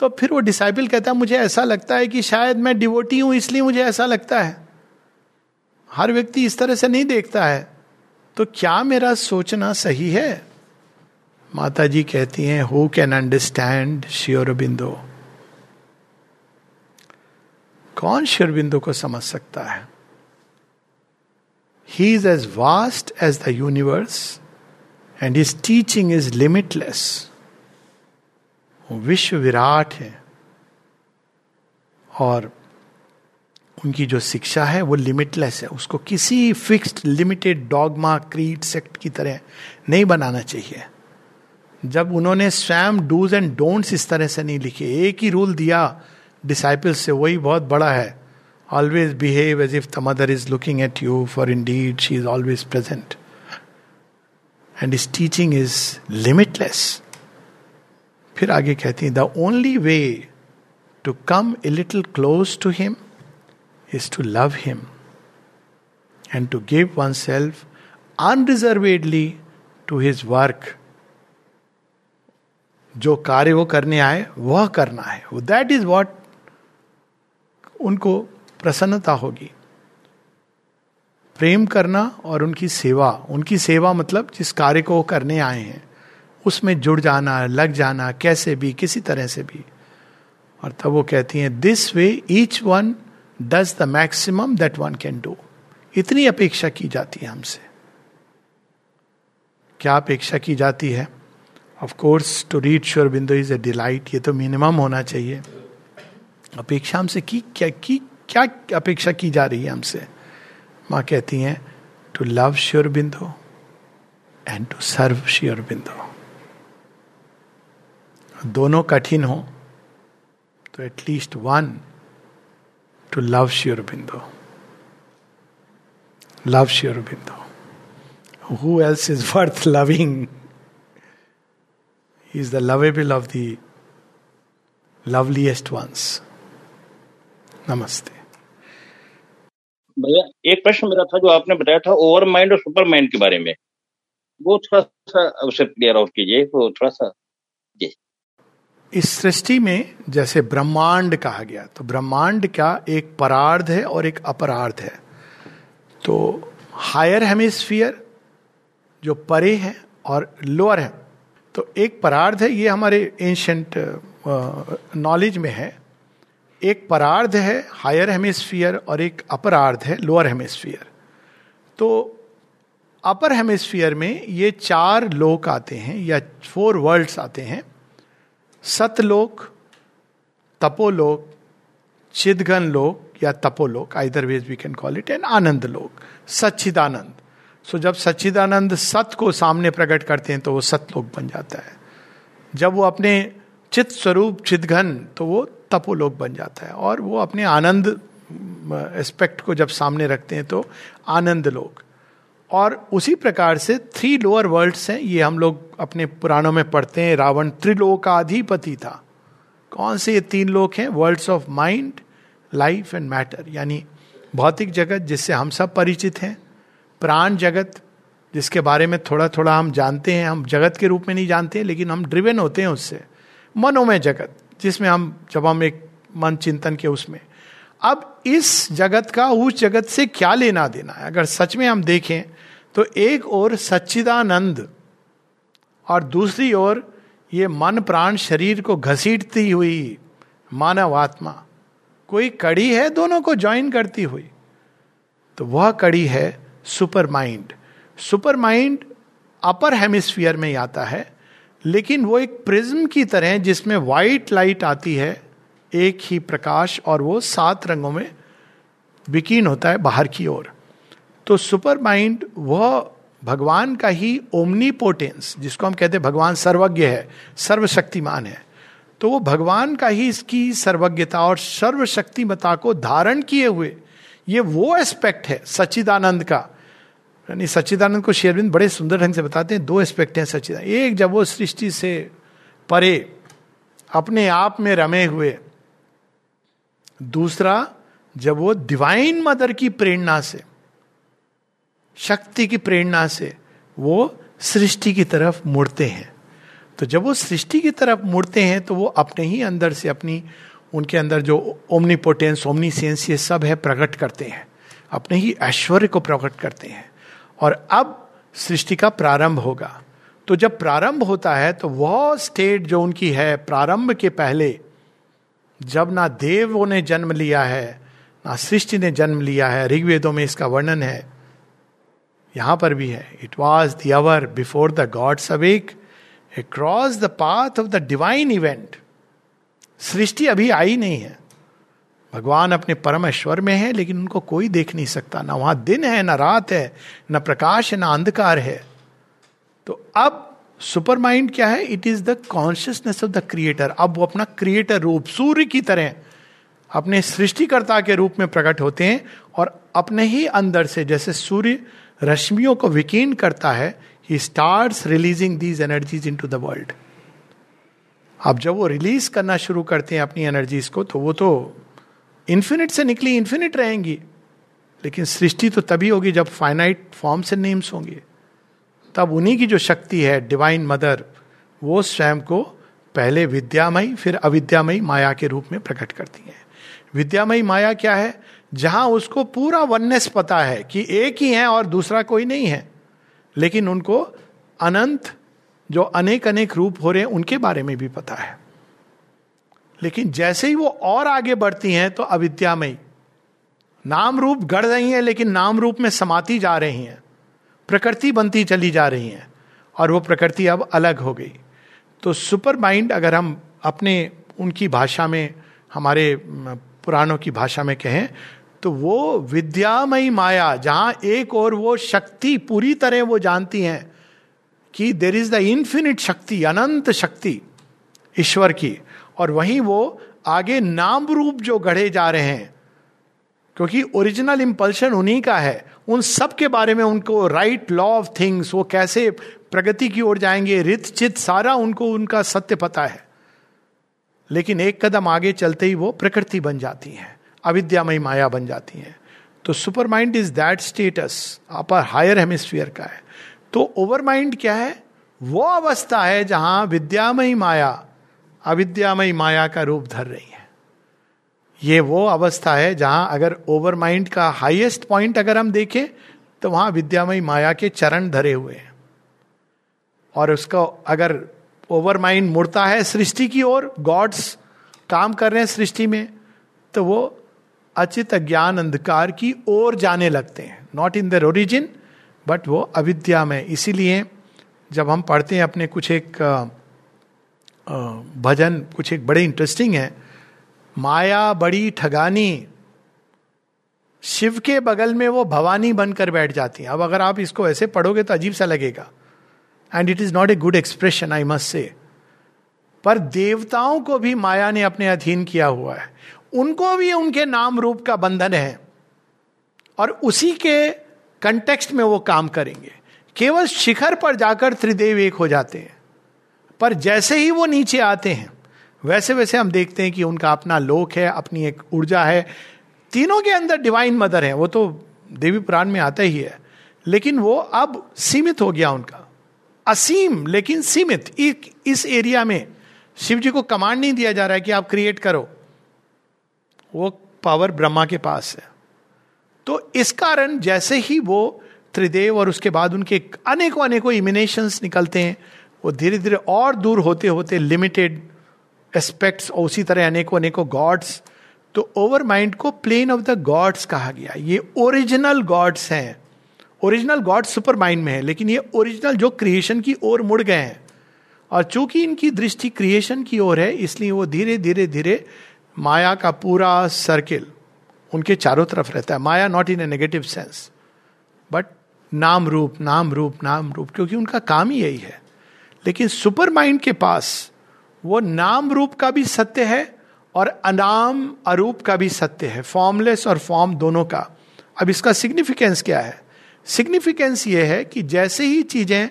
तो फिर वो डिसाइपल कहता है, मुझे ऐसा लगता है कि शायद मैं डिवोटी हूँ, इसलिए मुझे ऐसा लगता है। हर व्यक्ति इस तरह से नहीं देखता है। तो क्या मेरा सोचना सही है? माता जी कहती हैं हु कैन अंडरस्टैंड श्योरबिंदो कौन श्योरबिंदो को समझ सकता है? He is as vast as the universe and his teaching is limitless विश्व विराट है और उनकी जो शिक्षा है वो लिमिटलेस है उसको किसी fixed limited dogma creed sect की तरह नहीं बनाना चाहिए जब उन्होंने स्वयं डूज एंड डोंट्स इस तरह से नहीं लिखे एक ही रूल दिया डिसाइपल से वही बहुत बड़ा है always behave as if the mother is looking at you for indeed she is always present and is teaching is limitless फिर आगे कहती है the only way to come a little close to him is to love Him and to give oneself unreservedly to His work. जो कार्य वो करने आए, वह करना है। दैट इज़ वॉट उनको प्रसन्नता होगी। प्रेम करना और उनकी सेवा उनकी सेवा मतलब जिस कार्य को करने आए हैं, उसमें जुड़ जाना, लग जाना, कैसे भी, किसी तरह से भी। और तब वो कहती हैं this way each one does the maximum that one can do इतनी अपेक्षा की जाती है हमसे। क्या अपेक्षा की जाती है? Of course to read Sri Aurobindo is a delight ये तो मिनिमम होना चाहिए। अपेक्षा हमसे की, क्या, की क्या अपेक्षा की जा रही है हमसे? माँ कहती हैं to love Sri Aurobindo and to serve Sri Aurobindo. दोनों कठिन हो तो at least one to love Sri Aurobindo. Love Sri Aurobindo. Who else is worth loving is the lovable of the loveliest ones नमस्ते। भैया, एक प्रश्न मेरा था जो आपने बताया था ओवर माइंड और सुपर माइंड के बारे में। वो थोड़ा सा उसे क्लियर आउट कीजिए वो थोड़ा सा जी। इस सृष्टि में जैसे ब्रह्मांड कहा गया तो ब्रह्मांड क्या एक परार्ध है और एक अपरार्ध है? तो हायर हेमिस्फियर जो परे है और लोअर है तो एक परार्ध है, ये हमारे एंशंट नॉलेज में है। एक परार्ध है हायर हेमिस्फियर और एक अपरार्ध है लोअर हेमिस्फियर तो अपर हेमिस्फियर में ये चार लोक आते हैं, या फोर वर्ल्ड्स आते हैं. सतलोक, तपोलोक चिदघन लोक या Tapolok either ways we can call it an Anand lok Sachchidanand. So जब सच्चिदानंद सत को सामने प्रकट करते हैं तो वो सतलोक बन जाता है. जब वो अपने चित स्वरूप चिदघन तो वो तपोलोक बन जाता है। और वो अपने आनंद एस्पेक्ट को जब सामने रखते हैं तो आनंद लोक और उसी प्रकार से थ्री लोअर वर्ल्ड्स हैं, ये हम लोग अपने पुराणों में पढ़ते हैं। रावण त्रिलोकाधिपति था। कौन से ये तीन लोक हैं? Worlds of mind life and matter यानी भौतिक जगत जिससे हम सब परिचित हैं, प्राण जगत जिसके बारे में थोड़ा थोड़ा हम जानते हैं। हम जगत के रूप में नहीं जानते, लेकिन हम ड्रिवेन होते हैं उससे। मनोमय जगत। जिसमें हम, जब हम एक मन चिंतन के उसमें। अब इस जगत का, उस जगत से क्या लेना देना है? अगर सच में हम देखें तो एक और सच्चिदानंद और दूसरी ओर ये मन प्राण शरीर को घसीटती हुई मानव आत्मा। कोई कड़ी है, दोनों को ज्वाइन करती हुई। तो वह कड़ी है super mind supermind upper hemisphere में आता है लेकिन वो एक प्रिज्म की तरह जिसमें व्हाइट लाइट आती है, एक ही प्रकाश और वो सात रंगों में बिकीन होता है बाहर की ओर। तो सुपर माइंड वह भगवान का ही ओमनी पोटेंस जिसको हम कहते हैं भगवान सर्वज्ञ है, सर्वशक्तिमान है। तो वो भगवान का ही इसकी सर्वज्ञता और सर्वशक्तिमता को धारण किए हुए, ये वो एस्पेक्ट है, सच्चिदानंद का। यानी सच्चिदानंद को शेरविंद बड़े सुंदर ढंग से बताते हैं, दो एस्पेक्ट हैं सच्चिदानंद। एक जब वो सृष्टि से परे, अपने आप में रमे हुए। दूसरा, जब वो डिवाइन मदर की प्रेरणा से, शक्ति की प्रेरणा से वो सृष्टि की तरफ़ मुड़ते हैं। तो जब वो सृष्टि की तरफ़ मुड़ते हैं तो वो अपने ही अंदर से अपनी, उनके अंदर जो ओमनी पोटेंस ओमनी सेंस ये सब है, प्रकट करते हैं। अपने ही ऐश्वर्य को प्रकट करते हैं। और अब सृष्टि का प्रारंभ होगा। तो जब प्रारंभ होता है तो वह स्टेट जो उनकी है, प्रारंभ के पहले, जब ना देवों ने जन्म लिया है, ना सृष्टि ने जन्म लिया है, ऋग्वेदों में इसका वर्णन है, यहाँ पर भी है। It was the hour before the gods awake across the path of the divine event सृष्टि अभी आई नहीं है। भगवान अपने परम ऐश्वर में है, लेकिन उनको कोई देख नहीं सकता। ना वहाँ दिन है, ना रात है, ना प्रकाश है, ना अंधकार है। तो अब सुपर माइंड क्या है? It is the consciousness of the creator अब वो अपना क्रिएटर रूप, सूर्य की तरह अपने सृष्टिकर्ता के रूप में प्रकट होते हैं और अपने ही अंदर से जैसे सूर्य रश्मियों को विकीर्ण करता है he start releasing these energies into the world अब जब वो रिलीज़ करना शुरू करते हैं अपनी एनर्जीज को तो वो तो इन्फिनिट से निकली इन्फिनिट रहेंगी। लेकिन सृष्टि तो तभी होगी जब फाइनाइट फॉर्म से नेम्स होंगे। तब उन्हीं की जो शक्ति है डिवाइन मदर वो स्वयं को पहले विद्यामयी, फिर अविद्यामयी माया के रूप में प्रकट करती है। विद्यामयी माया क्या है? जहाँ उसको पूरा वननेस पता है कि एक ही है और दूसरा कोई नहीं है। लेकिन उनको अनंत, जो अनेक अनेक रूप हो रहे हैं, उनके बारे में भी पता है। लेकिन जैसे ही वो और आगे बढ़ती हैं तो अविद्यामयी नाम रूप गढ़ रही हैं, लेकिन नाम रूप में समाती जा रही हैं। प्रकृति बनती चली जा रही हैं, और वो प्रकृति अब अलग हो गई। तो सुपर माइंड अगर हम अपने, उनकी भाषा में, हमारे पुराणों की भाषा में कहें तो वो विद्यामयी माया, जहाँ एक और वो शक्ति पूरी तरह वो जानती हैं, कि देर इज़ द इंफिनिट शक्ति, अनंत शक्ति, ईश्वर की। और वहीं वो आगे नाम रूप जो गढ़े जा रहे हैं, क्योंकि ओरिजिनल इंपल्शन उन्हीं का है, उन सब के बारे में उनको राइट लॉ ऑफ़ थिंग्स वो कैसे प्रगति की ओर जाएँगे, रित चित सारा उनको उनका सत्य पता है। लेकिन एक कदम आगे चलते ही वो प्रकृति बन जाती है, अविद्यामयी माया बन जाती है। तो supermind is that status upper higher hemisphere का है। तो ओवर माइंड क्या है? वो अवस्था है जहाँ विद्यामयी माया अविद्यामयी माया का रूप धर रही है। ये वो अवस्था है जहाँ अगर ओवर माइंड का हाईएस्ट पॉइंट अगर हम देखें तो वहाँ विद्यामयी माया के चरण धरे हुए हैं। और उसका अगर ओवर माइंड मुड़ता है सृष्टि की ओर गॉड्स काम कर रहे हैं सृष्टि में तो वो अचित ज्ञान अंधकार की ओर जाने लगते हैं। Not in their origin but वो अविद्या में इसीलिए जब हम पढ़ते हैं अपने कुछ एक भजन कुछ एक बड़े इंटरेस्टिंग है। माया बड़ी ठगानी, शिव के बगल में वो भवानी बनकर बैठ जाती है। अब अगर आप इसको ऐसे पढ़ोगे तो अजीब सा लगेगा। And it is not a good expression I must say पर देवताओं को भी माया ने अपने अधीन किया हुआ है। उनको भी उनके नाम रूप का बंधन है। और उसी के कंटेक्स्ट में वो काम करेंगे। केवल शिखर पर जाकर त्रिदेव एक हो जाते हैं। पर जैसे ही वो नीचे आते हैं, वैसे वैसे हम देखते हैं कि उनका अपना लोक है, अपनी एक ऊर्जा है। तीनों के अंदर डिवाइन मदर है, वो तो देवी पुराण में आता ही है। लेकिन वो अब सीमित हो गया उनका। असीम, लेकिन सीमित। एक, इस एरिया में शिव जी को कमांड नहीं दिया जा रहा है कि आप क्रिएट करो। वो पावर ब्रह्मा के पास है। तो इस कारण जैसे ही वो त्रिदेव और उसके बाद उनके अनेकों अनेकों इमिनेशंस निकलते हैं वो धीरे धीरे और दूर होते होते लिमिटेड एस्पेक्ट्स और उसी तरह अनेकों अनेकों गॉड्स तो ओवर माइंड को प्लेन ऑफ़ द गॉड्स कहा गया। ये ओरिजिनल गॉड्स हैं। ओरिजिनल गॉड सुपर माइंड में है, लेकिन ये ओरिजिनल जो क्रिएशन की ओर मुड़ गए हैं। और चूँकि इनकी दृष्टि क्रिएशन की ओर है, इसलिए वो धीरे धीरे धीरे माया का पूरा सर्किल उनके चारों तरफ़ रहता है। Maya not in a negative sense but नाम रूप नाम रूप नाम रूप, क्योंकि उनका काम ही यही है। लेकिन सुपर माइंड के पास वो नाम रूप का भी सत्य है और अनाम अरूप का भी सत्य है फॉर्मलेस और फॉर्म दोनों का। अब इसका सिग्निफिकेंस क्या है? सिग्निफिकेंस ये है कि जैसे ही चीज़ें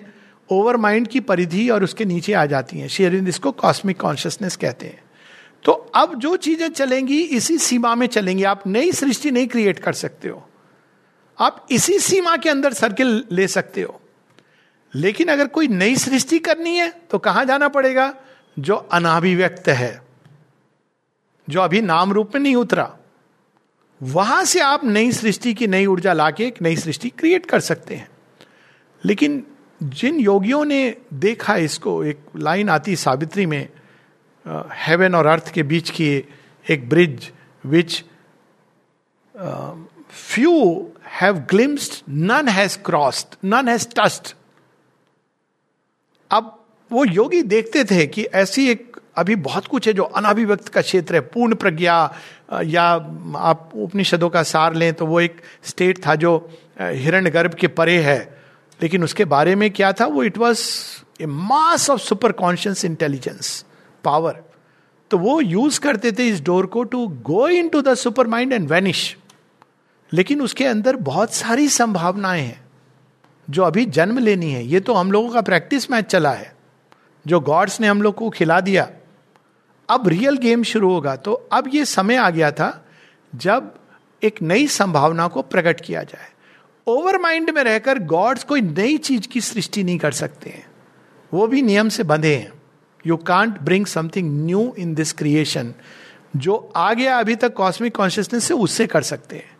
ओवर माइंड की परिधि और उसके नीचे आ जाती हैं शेयरिंद इसको कॉस्मिक कॉन्शियसनेस कहते हैं। तो अब जो चीज़ें चलेंगी, इसी सीमा में चलेंगी। आप नई सृष्टि नहीं क्रिएट कर सकते हो। आप इसी सीमा के अंदर सर्किल ले सकते हो। लेकिन अगर कोई नई सृष्टि करनी है तो कहाँ जाना पड़ेगा? जो अनाभिव्यक्त है, जो अभी नाम रूप में नहीं उतरा, वहाँ से आप नई सृष्टि की नई ऊर्जा लाके एक नई सृष्टि क्रिएट कर सकते हैं। लेकिन जिन योगियों ने देखा इसको, एक लाइन आती सावित्री में हेवन और अर्थ के बीच की एक bridge which few have glimpsed none has crossed none has tasted अब वो योगी देखते थे कि ऐसी एक अभी बहुत कुछ है जो अनाभिव्यक्त का क्षेत्र है, पूर्ण प्रज्ञा या आप उपनिषदों का सार लें तो वो एक स्टेट था जो हिरण गर्भ के परे है। लेकिन उसके बारे में क्या था? वो it was a mass of super conscious intelligence power तो वो यूज़ करते थे इस डोर को to go into the super mind and vanish लेकिन उसके अंदर बहुत सारी संभावनाएँ हैं। जो अभी जन्म लेनी है, ये तो हम लोगों का प्रैक्टिस मैच चला है। जो गॉड्स ने हम लोग को खिला दिया। अब रियल गेम शुरू होगा। तो अब ये समय आ गया था, जब एक नई संभावना को प्रकट किया जाए। ओवर माइंड में रहकर गॉड्स कोई नई चीज़ की सृष्टि नहीं कर सकते हैं। वो भी नियम से बंधे हैं। You can't bring something new in this creation जो आ गया अभी तक कॉस्मिक कॉन्शियसनेस से, उससे कर सकते हैं।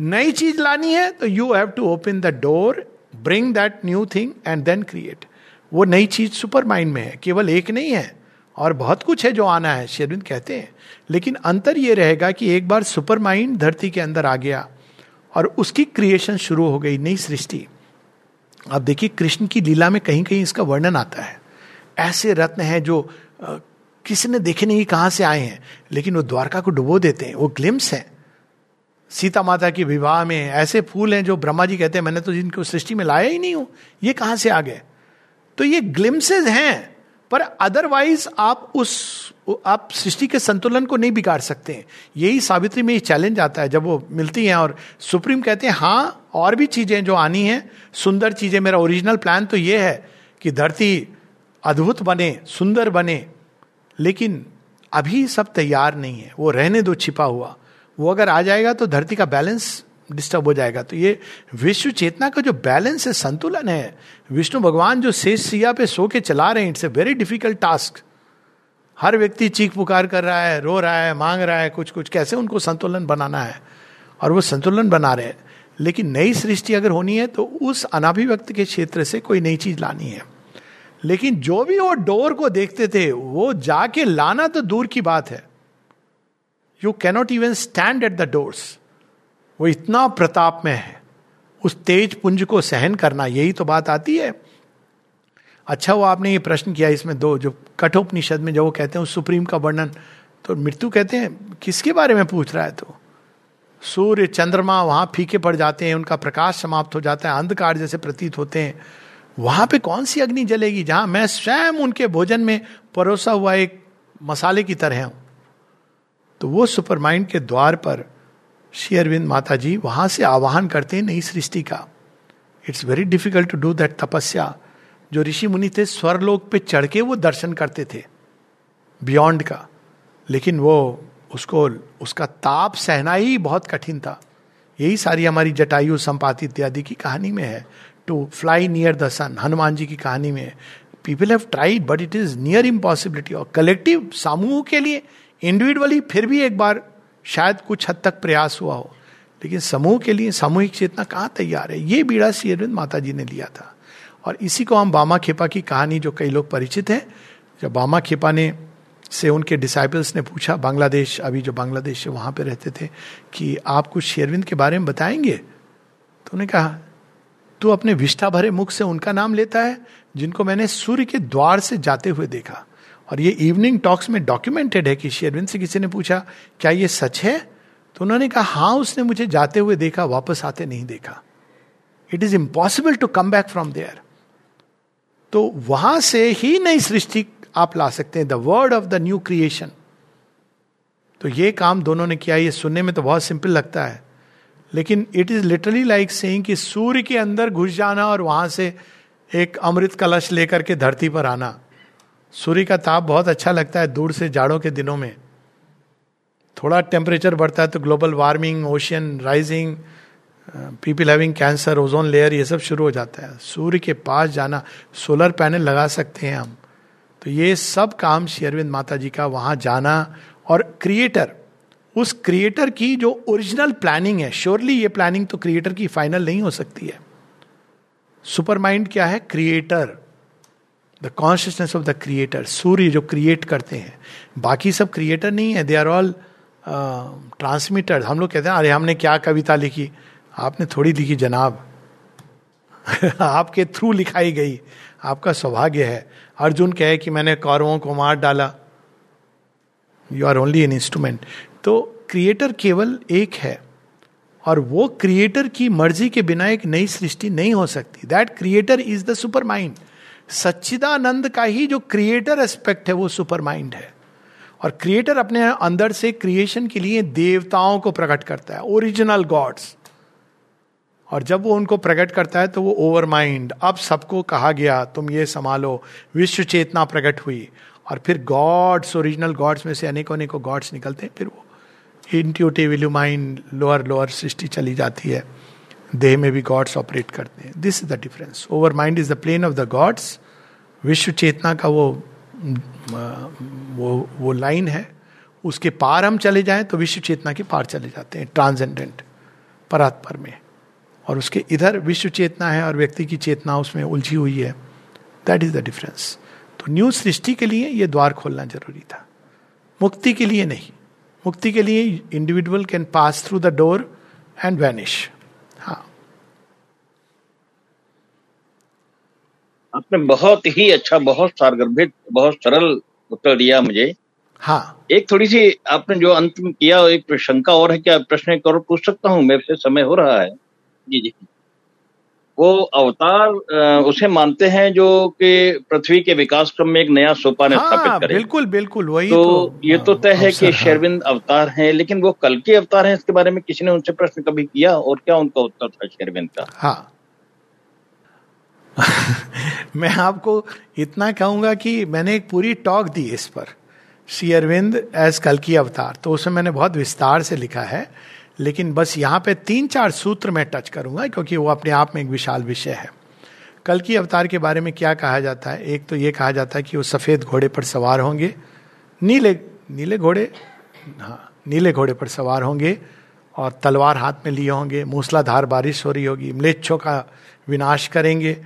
नई चीज़ लानी है तो you have to open the door bring that new thing and then create वो नई चीज़ सुपर माइंड में है, केवल एक नहीं है, और बहुत कुछ है जो आना है शेरविंद कहते हैं। लेकिन अंतर यह रहेगा कि एक बार सुपर माइंड धरती के अंदर आ गया, और उसकी क्रिएशन शुरू हो गई नई सृष्टि। अब देखिए, कृष्ण की लीला में कहीं कहीं इसका वर्णन आता है। ऐसे रत्न हैं जो किसी ने देखे नहीं कहाँ से आए हैं, लेकिन वो द्वारका को डुबो देते हैं, वो ग्लिम्स हैं। सीता माता के विवाह में ऐसे फूल हैं जो ब्रह्मा जी कहते हैं, मैंने तो जिनको सृष्टि में लाया ही नहीं हूँ। ये कहाँ से आ गए? तो ये ग्लिम्सेज हैं, पर अदरवाइज़ आप उस, आप सृष्टि के संतुलन को नहीं बिगाड़ सकते हैं। यही सावित्री में ये चैलेंज आता है, जब वो मिलती हैं और सुप्रीम कहते हैं हाँ और भी चीज़ें जो आनी हैं। सुंदर चीज़ें, मेरा ओरिजिनल प्लान तो ये है कि धरती अद्भुत बने, सुंदर बने, लेकिन अभी सब तैयार नहीं है। वो रहने दो, छिपा हुआ। वो अगर आ जाएगा तो धरती का बैलेंस डिस्टर्ब हो जाएगा। तो ये विश्व चेतना का जो बैलेंस है, संतुलन है, विष्णु भगवान जो शेष सिया पे सो के चला रहे हैं it's a very difficult task हर व्यक्ति चीख पुकार कर रहा है, रो रहा है, मांग रहा है कुछ कुछ कैसे उनको संतुलन बनाना है? और वो संतुलन बना रहे हैं। लेकिन नई सृष्टि अगर होनी है तो उस अनाभिव्यक्त के क्षेत्र से कोई नई चीज़ लानी है। लेकिन जो भी वो डोर को देखते थे, वो जाके लाना तो दूर की बात है। You cannot even stand at the doors वो इतना प्रताप में है। उस तेज पुंज को सहन करना, यही तो बात आती है। अच्छा वो आपने ये प्रश्न किया इसमें दो, जो कठोपनिषद में जो वो कहते हैं, उस सुप्रीम का वर्णन। तो मृत्यु कहते हैं, किसके बारे में पूछ रहा है तो? सूर्य चंद्रमा वहाँ फीके पड़ जाते हैं, उनका प्रकाश समाप्त हो जाता है, अंधकार जैसे प्रतीत होते हैं। वहाँ पे कौन सी अग्नि जलेगी? जहाँ मैं स्वयं उनके भोजन में परोसा हुआ एक मसाले की तरह हूँ। तो वो सुपर माइंड के द्वार पर श्री अरविंद माता जी वहाँ से आवाहन करते हैं नई सृष्टि का। It's very difficult to do that तपस्या। जो ऋषि मुनि थे, स्वरलोक पे चढ़ के वो दर्शन करते थे बियॉन्ड का। लेकिन वो, उसको, उसका ताप सहना ही बहुत कठिन था। यही सारी हमारी जटायु संपाति इत्यादि की कहानी में है। To fly near the sun Hanuman ji की कहानी में people have tried but it is near impossibility और कलेक्टिव समूह के लिए इंडिविजुअली फिर भी एक बार शायद कुछ हद तक प्रयास हुआ हो। लेकिन समूह के लिए, सामूहिक चेतना कहाँ तैयार है? ये बीड़ा श्री अरविंद माता जी ने लिया था। और इसी को हम बामा खेपा की कहानी, जो कई लोग परिचित हैं, जब बामा खेपा ने, से उनके डिसाइपल्स ने पूछा, बांग्लादेश, अभी जो बांग्लादेश है, वहाँ पे रहते थे, कि आप कुछ शेरविंद के बारे में बताएँगे? तो उन्होंने कहा, तू अपने विष्ठा भरे मुख से उनका नाम लेता है, जिनको मैंने सूर्य के द्वार से जाते हुए देखा। और ये इवनिंग टॉक्स में डॉक्यूमेंटेड है कि शेरविंद से किसी ने पूछा, क्या ये सच है? तो उन्होंने कहा हाँ उसने मुझे जाते हुए देखा, वापस आते नहीं देखा. It is impossible to come back from there तो वहाँ से ही नई सृष्टि आप ला सकते हैं the word of the new creation तो ये काम दोनों ने किया, ये सुनने में तो बहुत सिंपल लगता है। लेकिन it is literally like saying कि सूर्य के अंदर घुस जाना और वहाँ से एक अमृत कलश लेकर के धरती पर आना। सूर्य का ताप बहुत अच्छा लगता है दूर से जाड़ों के दिनों में। थोड़ा टेम्परेचर बढ़ता है तो global warming ocean rising people having cancer ozone layer ये सब शुरू हो जाता है। सूर्य के पास जाना सोलर पैनल लगा सकते हैं हम। तो ये सब काम शेरविंद माता जी का वहाँ जाना और क्रिएटर उस क्रिएटर की जो ओरिजिनल प्लानिंग है श्योरली ये प्लानिंग तो क्रिएटर की फाइनल नहीं हो सकती है। सुपर माइंड क्या है? Creator the consciousness of the creator सूर्य जो क्रिएट करते हैं। बाकी सब क्रिएटर नहीं है दे आर ऑल ट्रांसमीटर हम लोग कहते हैं, अरे, हमने क्या कविता लिखी? आपने थोड़ी लिखी, जनाब। आपके थ्रू लिखाई गई। आपका सौभाग्य है। अर्जुन कहे कि मैंने कौरवों को मार डाला। You are only an instrument तो क्रिएटर केवल एक है। और वो क्रिएटर की मर्ज़ी के बिना एक नई सृष्टि नहीं हो सकती। That creator is the super mind Sachchidananda का ही जो क्रिएटर एस्पेक्ट है, वो सुपर माइंड है। और क्रिएटर अपने अंदर से क्रिएशन के लिए देवताओं को प्रकट करता है ओरिजिनल गॉड्स और जब वो उनको प्रकट करता है तो वो ओवर माइंड अब सबको कहा गया, तुम ये संभालो, विश्व चेतना प्रकट हुई। और फिर गॉड्स ओरिजिनल गॉड्स में से अनेकों अनेकों गॉड्स निकलते हैं, फिर वो इंट्यूटिव माइंड लोअर लोअर सृष्टि चली जाती है। देह में भी गॉड्स ऑपरेट करते हैं. This is the difference over mind is the plane of the gods विश्व चेतना का वो वो वो लाइन है. उसके पार हम चले जाएँ तो विश्व चेतना के पार चले जाते हैं ट्रांसेंडेंट परात्पर में. और उसके इधर विश्व चेतना है और व्यक्ति की चेतना उसमें उलझी हुई है. दैट इज़ द डिफरेंस तो न्यू सृष्टि के लिए ये द्वार खोलना ज़रूरी था. मुक्ति के लिए नहीं. मुक्ति के लिए individual can pass through the door and vanish हाँ आपने बहुत ही अच्छा बहुत सारगर्भित बहुत सरल उत्तर दिया मुझे। हाँ। एक थोड़ी सी आपने जो अंत में किया एक शंका और है क्या प्रश्न एक और पूछ सकता हूँ मेरे से समय हो रहा है। जी जी। वो अवतार उसे मानते हैं जो कि पृथ्वी के विकास क्रम में एक नया सोपान हाँ, स्थापित करे। बिल्कुल बिल्कुल वही तो, तो। ये तो तय है कि हाँ। शेरविंद अवतार हैं लेकिन वो कल के अवतार हैं इसके बारे में किसी ने उनसे प्रश्न कभी किया और क्या उनका उत्तर था शेरविंद का? हाँ। मैं आपको इतना कहूँगा कि मैंने एक पूरी टॉक दी इस पर, श्री अरविंद एज कल की अवतार। तो उसमें मैंने बहुत विस्तार से लिखा है, लेकिन बस यहाँ पे तीन चार सूत्र मैं टच करूँगा, क्योंकि वो अपने आप में एक विशाल विषय है। कल की अवतार के बारे में क्या कहा जाता है? एक तो ये कहा जाता है कि वो सफ़ेद घोड़े पर सवार होंगे। नीले नीले घोड़े? हाँ नीले घोड़े पर सवार होंगे और तलवार हाथ में लिए होंगे। मूसलाधार बारिश हो रही होगी, म्लेच्छों का विनाश करेंगे।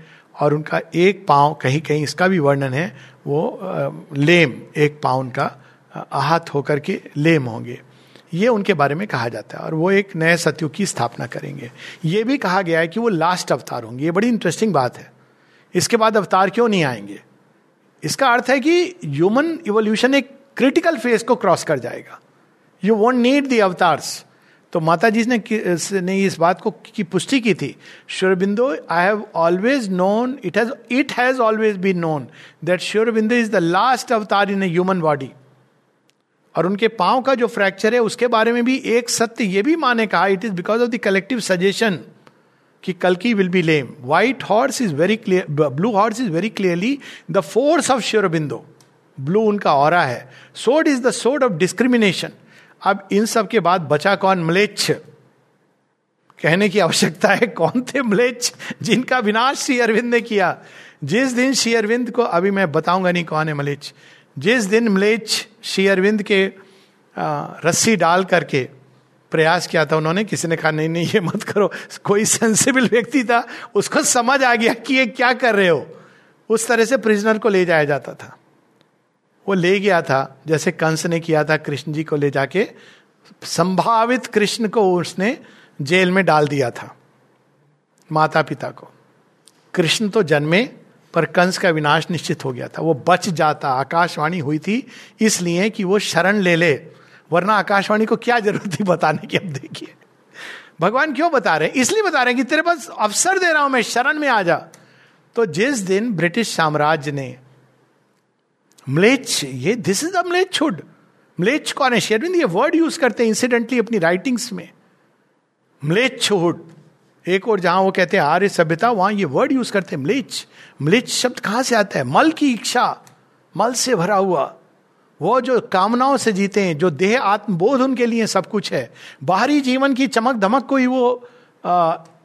और उनका एक पाँव, कहीं कहीं इसका भी वर्णन है, वो लेम, एक पाँव उनका आहत होकर के लेम होंगे। ये उनके बारे में कहा जाता है और वो एक नए सत्युग की स्थापना करेंगे। ये भी कहा गया है कि वो लास्ट अवतार होंगे। ये बड़ी इंटरेस्टिंग बात है। इसके बाद अवतार क्यों नहीं आएँगे? इसका अर्थ है कि ह्यूमन इवोल्यूशन एक क्रिटिकल फ़ेज़ को क्रॉस कर जाएगा। You won't need the avatars तो माता जी ने ने इस बात को की पुष्टि की थी Sri Aurobindo I have always known it has it has always been known that Sri Aurobindo is the last avatar in human body और उनके पाँव का जो फ्रैक्चर है, उसके बारे में भी एक सत्य ये भी माने कहा it is because of the collective suggestion कि कल की will be lame white horse is very clear blue horse is very clearly the force of Sri Aurobindo blue उनका और है। Sword is the sword of discrimination अब इन सब के बाद बचा कौन? मलेच्छ। कहने की आवश्यकता है, कौन थे मलेच्छ जिनका विनाश श्री अरविंद ने किया? जिस दिन श्री अरविंद को, अभी मैं बताऊँगा नहीं कौन है मलेच्छ, जिस दिन मलेच्छ श्री अरविंद के रस्सी डाल करके प्रयास किया था उन्होंने, किसी ने कहा, नहीं नहीं, ये मत करो, कोई सेंसिबल व्यक्ति था, उसको समझ आ गया कि ये क्या कर रहे हो। उस तरह से प्रिजनर को ले जाया जाता था। वो ले गया था, जैसे कंस ने किया था कृष्ण जी को ले जाके, संभावित कृष्ण को उसने जेल में डाल दिया था माता पिता को। कृष्ण तो जन्मे, पर कंस का विनाश निश्चित हो गया था। वो बच जाता, आकाशवाणी हुई थी, इसलिए कि वो शरण ले ले, वरना आकाशवाणी को क्या ज़रूरत थी बताने की? अब देखिए। भगवान क्यों बता रहे हैं? इसलिए बता रहे हैं कि तेरे पास अवसर दे रहा हूँ मैं, शरण में आ जा। तो जिस दिन ब्रिटिश साम्राज्य ने म्लेच्छ ये दिस इज़ अ छुड म्लेच्छ कौन है शेरविंद ये वर्ड यूज़ करते हैं इंसिडेंटली अपनी राइटिंग्स में म्लेच्छुड एक और जहाँ वो कहते हैं आर्य सभ्यता वहाँ ये वर्ड यूज़ करते हैं म्लेच्छ म्लेच्छ शब्द कहाँ से आता है मल की इच्छा मल से भरा हुआ वो जो कामनाओं से जीते हैं जो देह आत्मबोध उनके लिए सब कुछ है बाहरी जीवन की चमक धमक को ही वो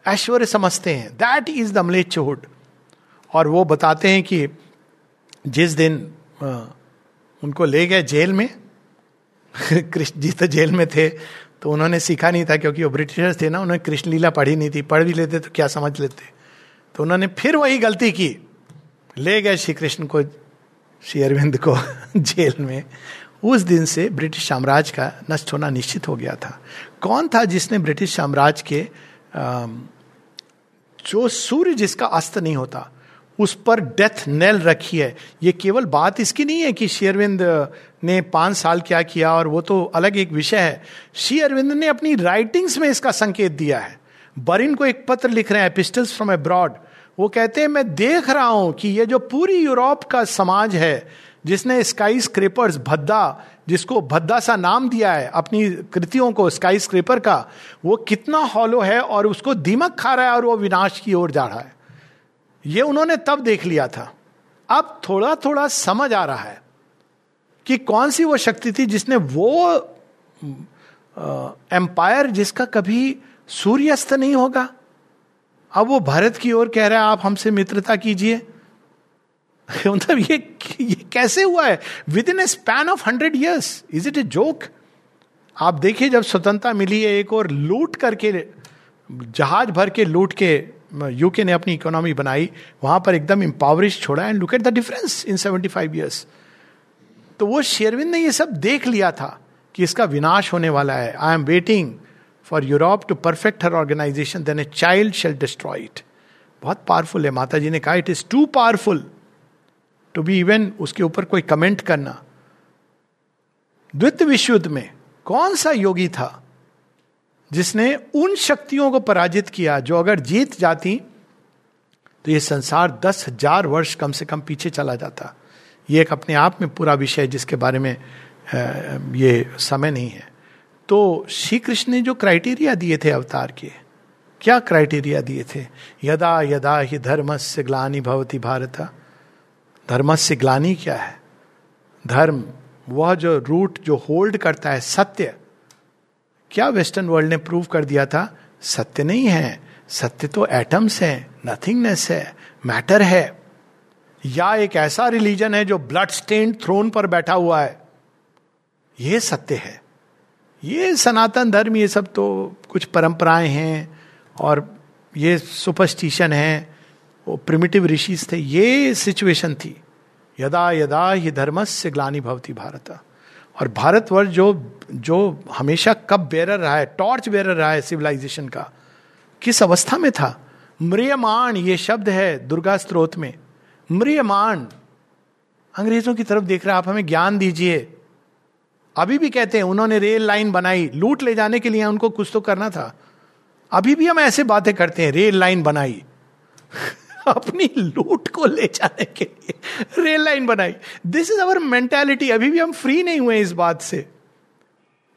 ऐश्वर्य समझते हैं दैट इज़ द म्लेच्छुड और वो बताते हैं कि जिस दिन उनको ले गए जेल में। कृष्ण जी तो जेल में थे तो उन्होंने सीखा नहीं था क्योंकि वो ब्रिटिशर्स थे ना, उन्होंने कृष्ण लीला पढ़ी नहीं थी, पढ़ भी लेते तो क्या समझ लेते। तो उन्होंने फिर वही गलती की। ले गए श्री कृष्ण को, श्री अरविंद को जेल में। उस दिन से ब्रिटिश साम्राज्य का नष्ट होना निश्चित हो गया था। कौन था जिसने ब्रिटिश साम्राज्य के जो सूर्य जिसका अस्त नहीं होता उस पर डेथ नेल रखी है। ये केवल बात इसकी नहीं है कि शेरविंद ने पाँच साल क्या किया और वो तो अलग एक विषय है। श्री अरविंद ने अपनी राइटिंग्स में इसका संकेत दिया है। बरिन को एक पत्र लिख रहे हैं पिस्टल्स फ्रॉम अब्रॉड वो कहते हैं, मैं देख रहा हूँ कि ये जो पूरी यूरोप का समाज है, जिसने स्काई स्क्रेपर्स भद्दा, जिसको भद्दा सा नाम दिया है, अपनी कृतियों को स्काई स्क्रेपर का, वो कितना हॉलो है और उसको दीमक खा रहा है और वो विनाश की ओर जा रहा है। ये उन्होंने तब देख लिया था। अब थोड़ा थोड़ा समझ आ रहा है कि कौन सी वो शक्ति थी जिसने वो एम्पायर जिसका कभी सूर्यास्त नहीं होगा। अब वो भारत की ओर कह रहा है, आप हमसे मित्रता कीजिए। मतलब ये ये कैसे हुआ है? Within a span of hundred years is it a joke आप देखिए, जब स्वतंत्रता मिली है, एक और लूट करके, जहाज़ भर के लूट के यूके ने अपनी इकोनॉमी बनाई, वहाँ पर एकदम इम्पावरिश छोड़ा and look at the difference in seventy five years तो वो शेरविंद ने ये सब देख लिया था कि इसका विनाश होने वाला है। I am waiting for Europe to perfect her organization then a child shall destroy it बहुत पावरफुल है। माता जी ने कहा it is too powerful to be even उसके ऊपर कोई कमेंट करना. द्वित विश्व युद्ध में कौन सा योगी था? जिसने उन शक्तियों को पराजित किया जो अगर जीत जाती तो ये संसार दस हज़ार वर्ष कम से कम पीछे चला जाता। ये एक अपने आप में पूरा विषय जिसके बारे में ये समय नहीं है। तो श्री कृष्ण ने जो क्राइटेरिया दिए थे अवतार के, क्या क्राइटेरिया दिए थे? यदा यदा ही धर्म से ग्लानी भवती भारत। धर्म से ग्लानी क्या है? धर्म, वह जो रूट, जो होल्ड करता है सत्य क्या वेस्टर्न वर्ल्ड ने प्रूव कर दिया था? सत्य नहीं है। सत्य तो एटम्स है, नथिंगनेस है, मैटर है। या एक ऐसा रिलीजन है जो ब्लड स्टेन थ्रोन पर बैठा हुआ है। यह सत्य है। ये सनातन धर्म, ये सब तो कुछ परंपराएँ हैं और ये सुपरस्टिशन है, वो प्रिमिटिव ऋषिज थे। ये सिचुएशन थी। यदा यदा ही धर्मस्य ग्लानी भवती भारत। और भारतवर्ष जो जो हमेशा कब बेरर रहा है टॉर्च बेरर रहा है सिविलाइजेशन का, किस अवस्था में था? म्रियमाण, ये शब्द है दुर्गा स्त्रोत में। म्रियमाण, अंग्रेज़ों की तरफ़ देख रहे आप हमें ज्ञान दीजिए। अभी भी कहते हैं, उन्होंने रेल लाइन बनाई, लूट ले जाने के लिए उनको कुछ तो करना था। अभी भी हम ऐसे बातें करते हैं रेल लाइन बनाई। अपनी लूट को ले जाने के लिए। रेल लाइन बनाई। दिस इज़ अवर मेंटेलिटी अभी भी हम फ्री नहीं हुए इस बात से।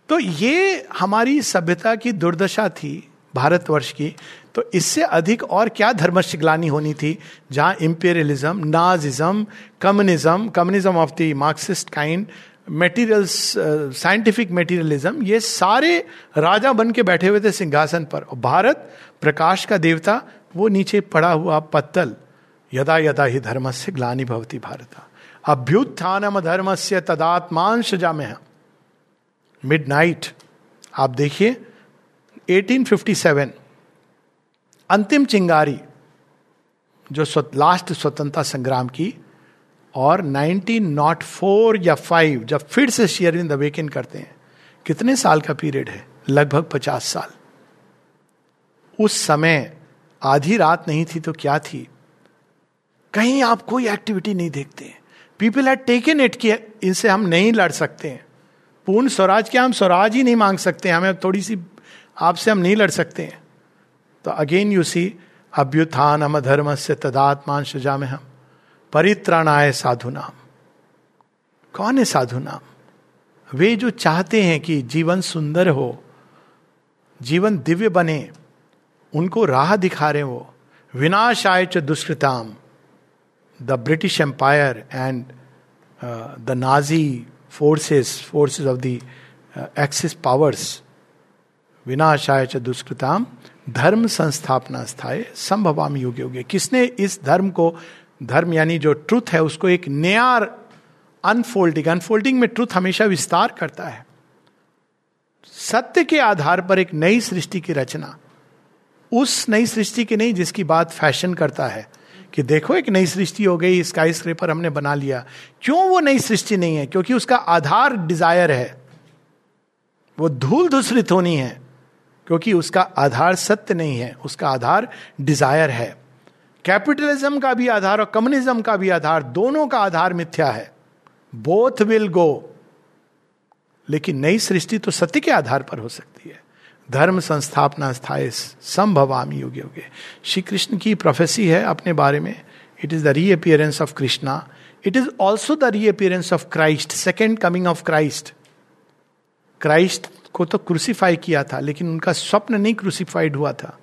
तो ये हमारी सभ्यता की दुर्दशा थी भारतवर्ष की। तो इससे अधिक और क्या धर्मशिग्लानी होनी थी? जहाँ imperialism Nazism communism communism of the Marxist kind materials scientific materialism ये सारे राजा बन के बैठे हुए थे सिंहासन पर। भारत प्रकाश का देवता वो नीचे पड़ा हुआ पत्तल यदा यदा ही धर्म से ग्लानी भवती भारत। अभ्युत्थानम धर्म से तदात्मांश जामे मिड नाइट आप देखिए 1857 अंतिम चिंगारी, जो लास्ट स्वतंत्रता संग्राम की, और 1904 या 5 जब फिर से शेयरविंद अवेकन करते हैं, कितने साल का पीरियड है? लगभग 50 साल। उस समय आधी रात नहीं थी तो क्या थी? कहीं आप कोई एक्टिविटी नहीं देखते पीपल हैड टेकन इट कि इनसे हम नहीं लड़ सकते हैं। पूर्ण स्वराज क्या हम स्वराज ही नहीं मांग सकते हमें थोड़ी सी आपसे हम नहीं लड़ सकते हैं। तो अगेन यू सी अभ्युत्थान हम धर्म से तदात्मान सजा में हम परित्राणाय साधु नाम कौन है साधु नाम वे जो चाहते हैं कि जीवन सुंदर हो, जीवन दिव्य बने उनको राह दिखा रहे हैं वो। विनाश आय च दुष्कृताम। The British empire and the Nazi forces forces of the Axis powers विनाशाय च दुष्कृताम। धर्म संस्थापना स्थाय संभवाम युग युगे किसने इस धर्म को, धर्म यानी जो ट्रुथ है, उसको एक नया अनफोल्डिंग अनफोल्डिंग में ट्रुथ हमेशा विस्तार करता है। सत्य के आधार पर एक नई सृष्टि की रचना। उस नई सृष्टि की नहीं जिसकी बात फ़ैशन करता है कि देखो एक नई सृष्टि हो गई स्काई स्क्रेपर हमने बना लिया। क्यों वो नई सृष्टि नहीं है? क्योंकि उसका आधार डिज़ायर है। वो धूल धूसरित होनी है, क्योंकि उसका आधार सत्य नहीं है, उसका आधार डिज़ायर है। कैपिटलिज्म का भी आधार और कम्युनिज्म का भी आधार, दोनों का आधार मिथ्या है। बोथ विल गो लेकिन नई सृष्टि तो सत्य के आधार पर हो सकती है। धर्म संस्थापना स्थाय संभवामी युग युगे। श्री कृष्ण की प्रोफेसी है अपने बारे में। It is the reappearance of Krishna it is also the reappearance of Christ second coming of Christ Christ को तो क्रूसीफाई किया था, लेकिन उनका स्वप्न नहीं क्रूसीफाइड हुआ था।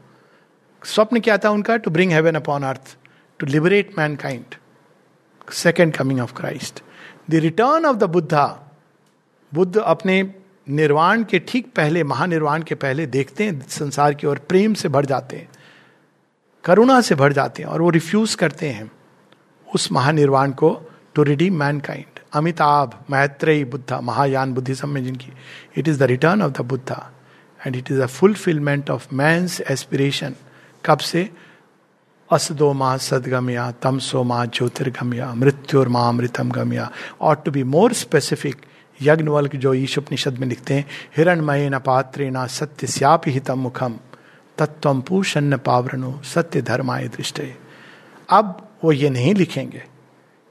स्वप्न क्या था उनका? To bring heaven upon earth to liberate mankind second coming of Christ the return of the Buddha Buddha अपने निर्वाण के ठीक पहले, महानिर्वाण के पहले देखते हैं, संसार की ओर प्रेम से भर जाते हैं, करुणा से भर जाते हैं और वो रिफ्यूज करते हैं उस महानिर्वाण को to redeem mankind Amitabha, Maitreya Buddha, Mahayana Buddhism में जिनकी it is the return of the Buddha and it is a fulfilment of man's aspiration कब से? असदो माँ सदगम्या तमसो माँ ज्योतिर्गम्या मृत्युर माँ अमृतम गम्या और टू बी मोर स्पेसिफिक यज्ञवल जो ईश उपनिषद में लिखते हैं हिरणमय न पात्रे न सत्य श्याप हितम मुखम तत्व पूषण पावरणो सत्य धर्माय दृष्टि। अब वो ये नहीं लिखेंगे,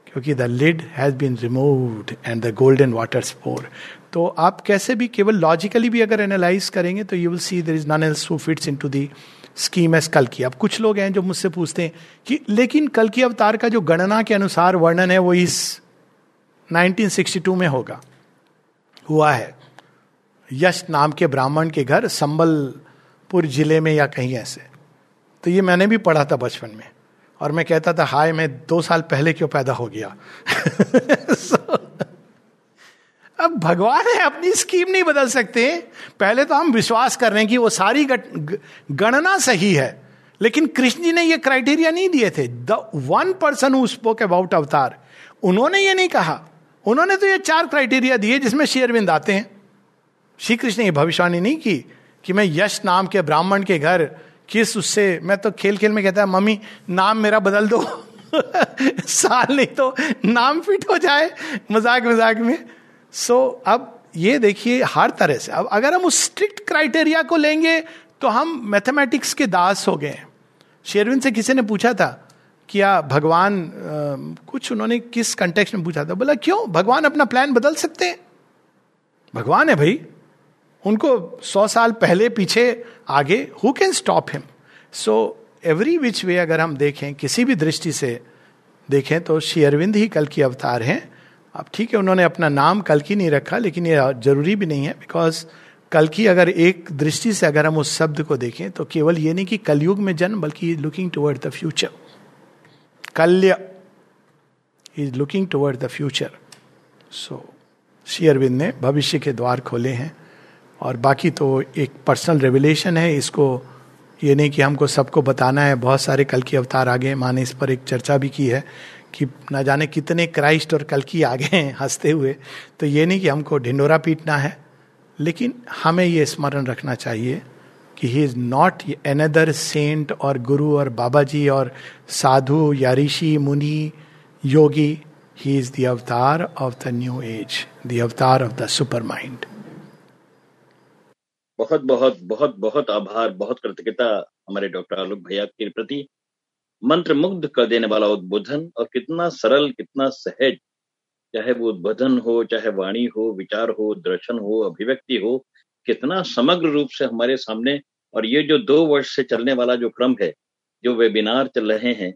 क्योंकि the lid has been removed and the golden water spore तो आप कैसे भी केवल लॉजिकली भी अगर एनालाइज करेंगे तो you will see there is none else fits into the scheme as कल की अब कुछ लोग हैं जो मुझसे पूछते हैं कि, लेकिन कल की अवतार का जो गणना के अनुसार वर्णन है, वो इस 1962 में होगा। हुआ है। यश नाम के ब्राह्मण के घर संबलपुर ज़िले में या कहीं ऐसे। तो ये मैंने भी पढ़ा था बचपन में। और मैं कहता था हाय मैं दो साल पहले क्यों पैदा हो गया? So, अब भगवान है अपनी स्कीम नहीं बदल सकते। पहले तो हम विश्वास कर रहे हैं कि वो सारी गणना सही है। लेकिन कृष्ण जी ने ये क्राइटेरिया नहीं दिए थे। The one person who spoke about avatar उन्होंने ये नहीं कहा। उन्होंने तो ये चार क्राइटेरिया दिए जिसमें शेयरविंद आते हैं। श्री कृष्ण ने भविष्यवाणी नहीं की कि मैं यश नाम के ब्राह्मण के घर किस उससे मैं तो खेल खेल में कहता है मम्मी नाम मेरा बदल दो। साल नहीं तो नाम फिट हो जाए मज़ाक मज़ाक में। सो so, अब ये देखिए हर तरह से अब अगर हम उस स्ट्रिक्ट क्राइटेरिया को लेंगे तो हम मैथमेटिक्स के दास हो गए शेरविन से किसी ने पूछा था क्या, भगवान कुछ उन्होंने किस कंटेक्स में पूछा था? बोला, क्यों? भगवान अपना प्लान बदल सकते हैं? भगवान है भाई। उनको सौ साल पहले पीछे आगे who can stop him so every which way अगर हम देखें, किसी भी दृष्टि से देखें तो श्री अरविंद ही कल की अवतार हैं। अब ठीक है, उन्होंने अपना नाम कल की नहीं रखा, लेकिन ये ज़रूरी भी नहीं है बिकॉज़ कल की अगर एक दृष्टि से अगर हम उस शब्द को देखें तो केवल ये नहीं कि कलयुग में जन्म, बल्कि looking toward the future Kalki is looking toward the future so Shri Arvind ने भविष्य के द्वार खोले हैं और बाकी तो एक पर्सनल रेवलेशन है इसको ये नहीं कि हमको सबको बताना है बहुत सारे कल की अवतार आ गए माँ ने इस पर एक चर्चा भी की है कि ना जाने कितने क्राइस्ट और कल की आ गए हैं हँसते हुए तो ये नहीं कि हमको ढिंडोरा पीटना है लेकिन हमें ये स्मरण रखना चाहिए कि he is not another saint और गुरु और बाबा जी और साधु या ऋषि मुनि योगी he is the avatar of the new age the avatar of the super mind बहुत बहुत बहुत बहुत आभार, बहुत कृतज्ञता हमारे डॉक्टर आलोक भैया के प्रति। मंत्र मुग्ध कर देने वाला उद्बोधन और कितना सरल, कितना सहज। चाहे वो उद्बोधन हो, चाहे वाणी हो, विचार हो, दर्शन हो, अभिव्यक्ति हो कितना समग्र रूप से हमारे सामने और ये जो दो वर्ष से चलने वाला जो क्रम है जो वेबिनार चल रहे हैं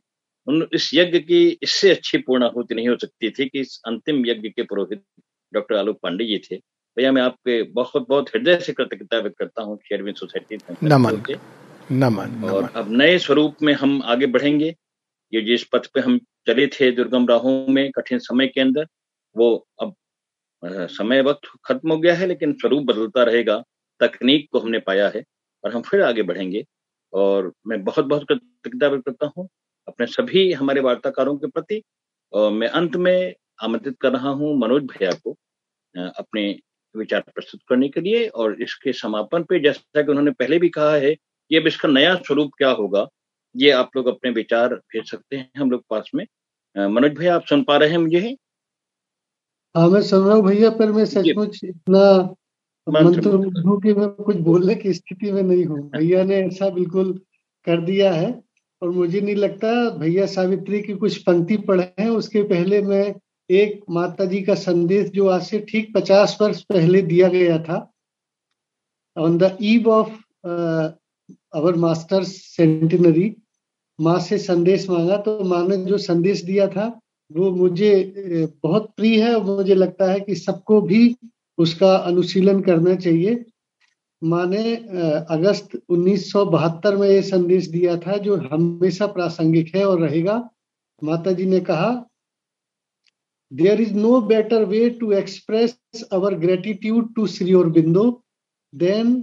उन इस यज्ञ की इससे अच्छी पूर्णाहुति नहीं हो सकती थी कि इस अंतिम यज्ञ के पुरोहित डॉक्टर आलोक पांडे जी थे। भैया मैं आपके बहुत बहुत हृदय से कृतज्ञता व्यक्त करता हूँ शेयरविन सोसाइटी नमन नमन और अब नए स्वरूप में हम आगे बढ़ेंगे। ये जिस पथ पे हम चले थे दुर्गम राहों में कठिन समय के अंदर वो अब समय वक्त खत्म हो गया है, लेकिन स्वरूप बदलता रहेगा। तकनीक को हमने पाया है और हम फिर आगे बढ़ेंगे। और मैं बहुत बहुत कृतज्ञता व्यक्त करता हूँ अपने सभी हमारे वार्ताकारों के प्रति। और मैं अंत में आमंत्रित कर रहा हूँ मनोज भैया को अपने विचार प्रस्तुत करने के लिए। और इसके समापन पे जैसा कि उन्होंने पहले भी कहा है कि अब इसका नया स्वरूप क्या होगा, ये आप लोग अपने विचार भेज सकते हैं हम लोग पास में। मनोज भैया, आप सुन पा रहे हैं मुझे? हाँ मैं सुन रहा हूँ भैया पर मैं सचमुच इतना मंत्र हूँ कि मैं कुछ बोलने की स्थिति में नहीं हूँ। भैया ने ऐसा बिल्कुल कर दिया है और मुझे नहीं लगता भैया सावित्री की कुछ पंक्ति पढ़े हैं। उसके पहले मैं एक माता जी का संदेश जो आज से ठीक पचास वर्ष पहले दिया गया था on the eve of our master centenary माँ से संदेश मांगा। तो माँ ने जो संदेश दिया था वो मुझे बहुत प्रिय है मुझे लगता है कि सबको भी उसका अनुशीलन करना चाहिए। माँ ने अगस्त 1972 में ये संदेश दिया था जो हमेशा प्रासंगिक है और रहेगा। माता जी ने कहा there is no better way to express our gratitude to Sri Aurobindo than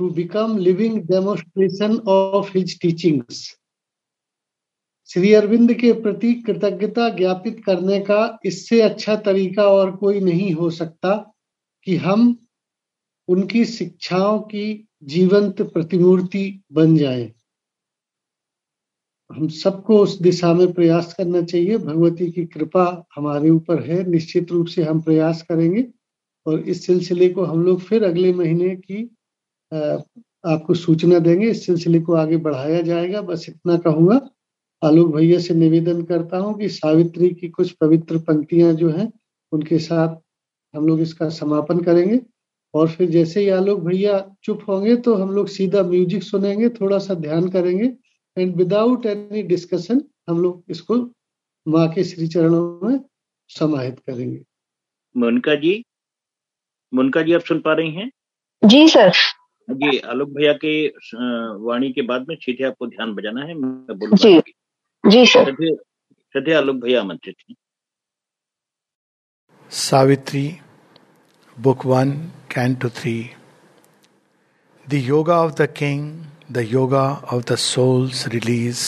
to become living demonstration of his teachings Shri Arvind के प्रति कृतज्ञता ज्ञापित करने का इससे अच्छा तरीका और कोई नहीं हो सकता कि हम उनकी शिक्षाओं की जीवंत प्रतिमूर्ति बन जाए। हम सबको उस दिशा में प्रयास करना चाहिए। भगवती की कृपा हमारे ऊपर है। निश्चित रूप से हम प्रयास करेंगे और इस सिलसिले को हम लोग फिर अगले महीने की आपको सूचना देंगे। इस सिलसिले को आगे बढ़ाया जाएगा। बस इतना कहूँगा। आलोक भैया से निवेदन करता हूँ कि सावित्री की कुछ पवित्र पंक्तियाँ जो हैं उनके साथ हम लोग इसका समापन करेंगे। और फिर जैसे ही आलोक भैया चुप होंगे तो हम लोग सीधा म्यूज़िक सुनेंगे थोड़ा सा ध्यान करेंगे। एंड विदाउट एनी डिस्कशन हम लोग इसको माँ के श्री चरणों में समाहित करेंगे। मुनका जी मुनका जी आप सुन पा रही हैं? जी सर। जी आलोक भैया के वाणी के बाद में सीधे आपको ध्यान बजाना है मैं बोलूँगा जी जी सर श्रद्धे आलोक भैया आमंत्रित हैं Savitri book one canto three the yoga of the king the yoga of the souls release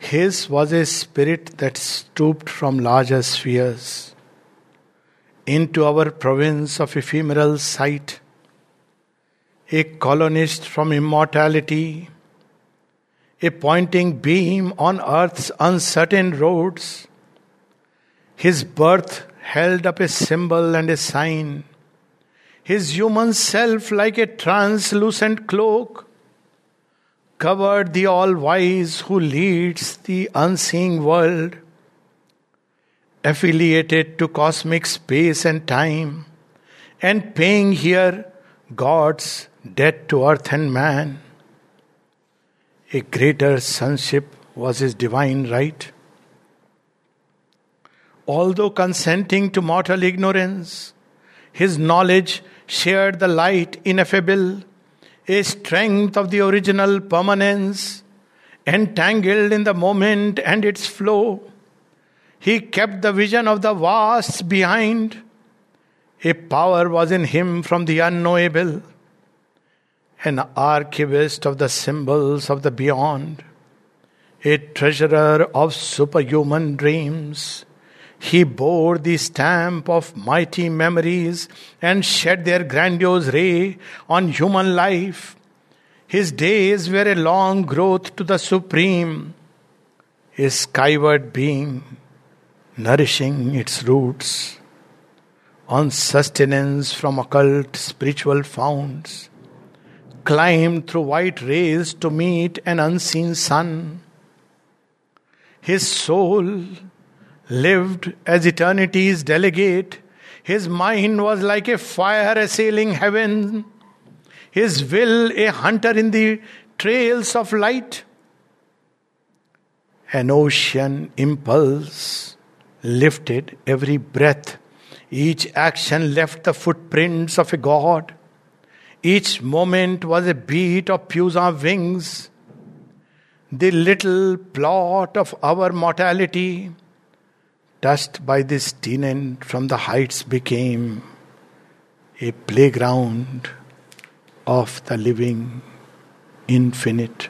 His was a spirit that stooped from larger spheres into our province of ephemeral sight, a colonist from immortality, a pointing beam on earth's uncertain roads. His birth held up a symbol and a sign. His human self, like a translucent cloak, covered the all wise who leads the unseeing world. affiliated to cosmic space and time, and paying here God's debt to earth and man. A greater sonship was his divine right. Although consenting to mortal ignorance, his knowledge shared the light ineffable, a strength of the original permanence, entangled in the moment and its flow. He kept the vision of the vast behind. A power was in him from the unknowable, an archivist of the symbols of the beyond, a treasurer of superhuman dreams he bore the stamp of mighty memories and shed their grandiose ray on human life. His days were a long growth to the Supreme, a skyward being, nourishing its roots on sustenance from occult spiritual founts, climbed through white rays to meet an unseen sun. His soul lived as eternity's delegate. His mind was like a fire assailing heaven, his will a hunter in the trails of light. An ocean impulse lifted every breath. Each action left the footprints of a god. Each moment was a beat of puissant wings. The little plot of our mortality touched by this tenant from the heights became a playground of the living infinite.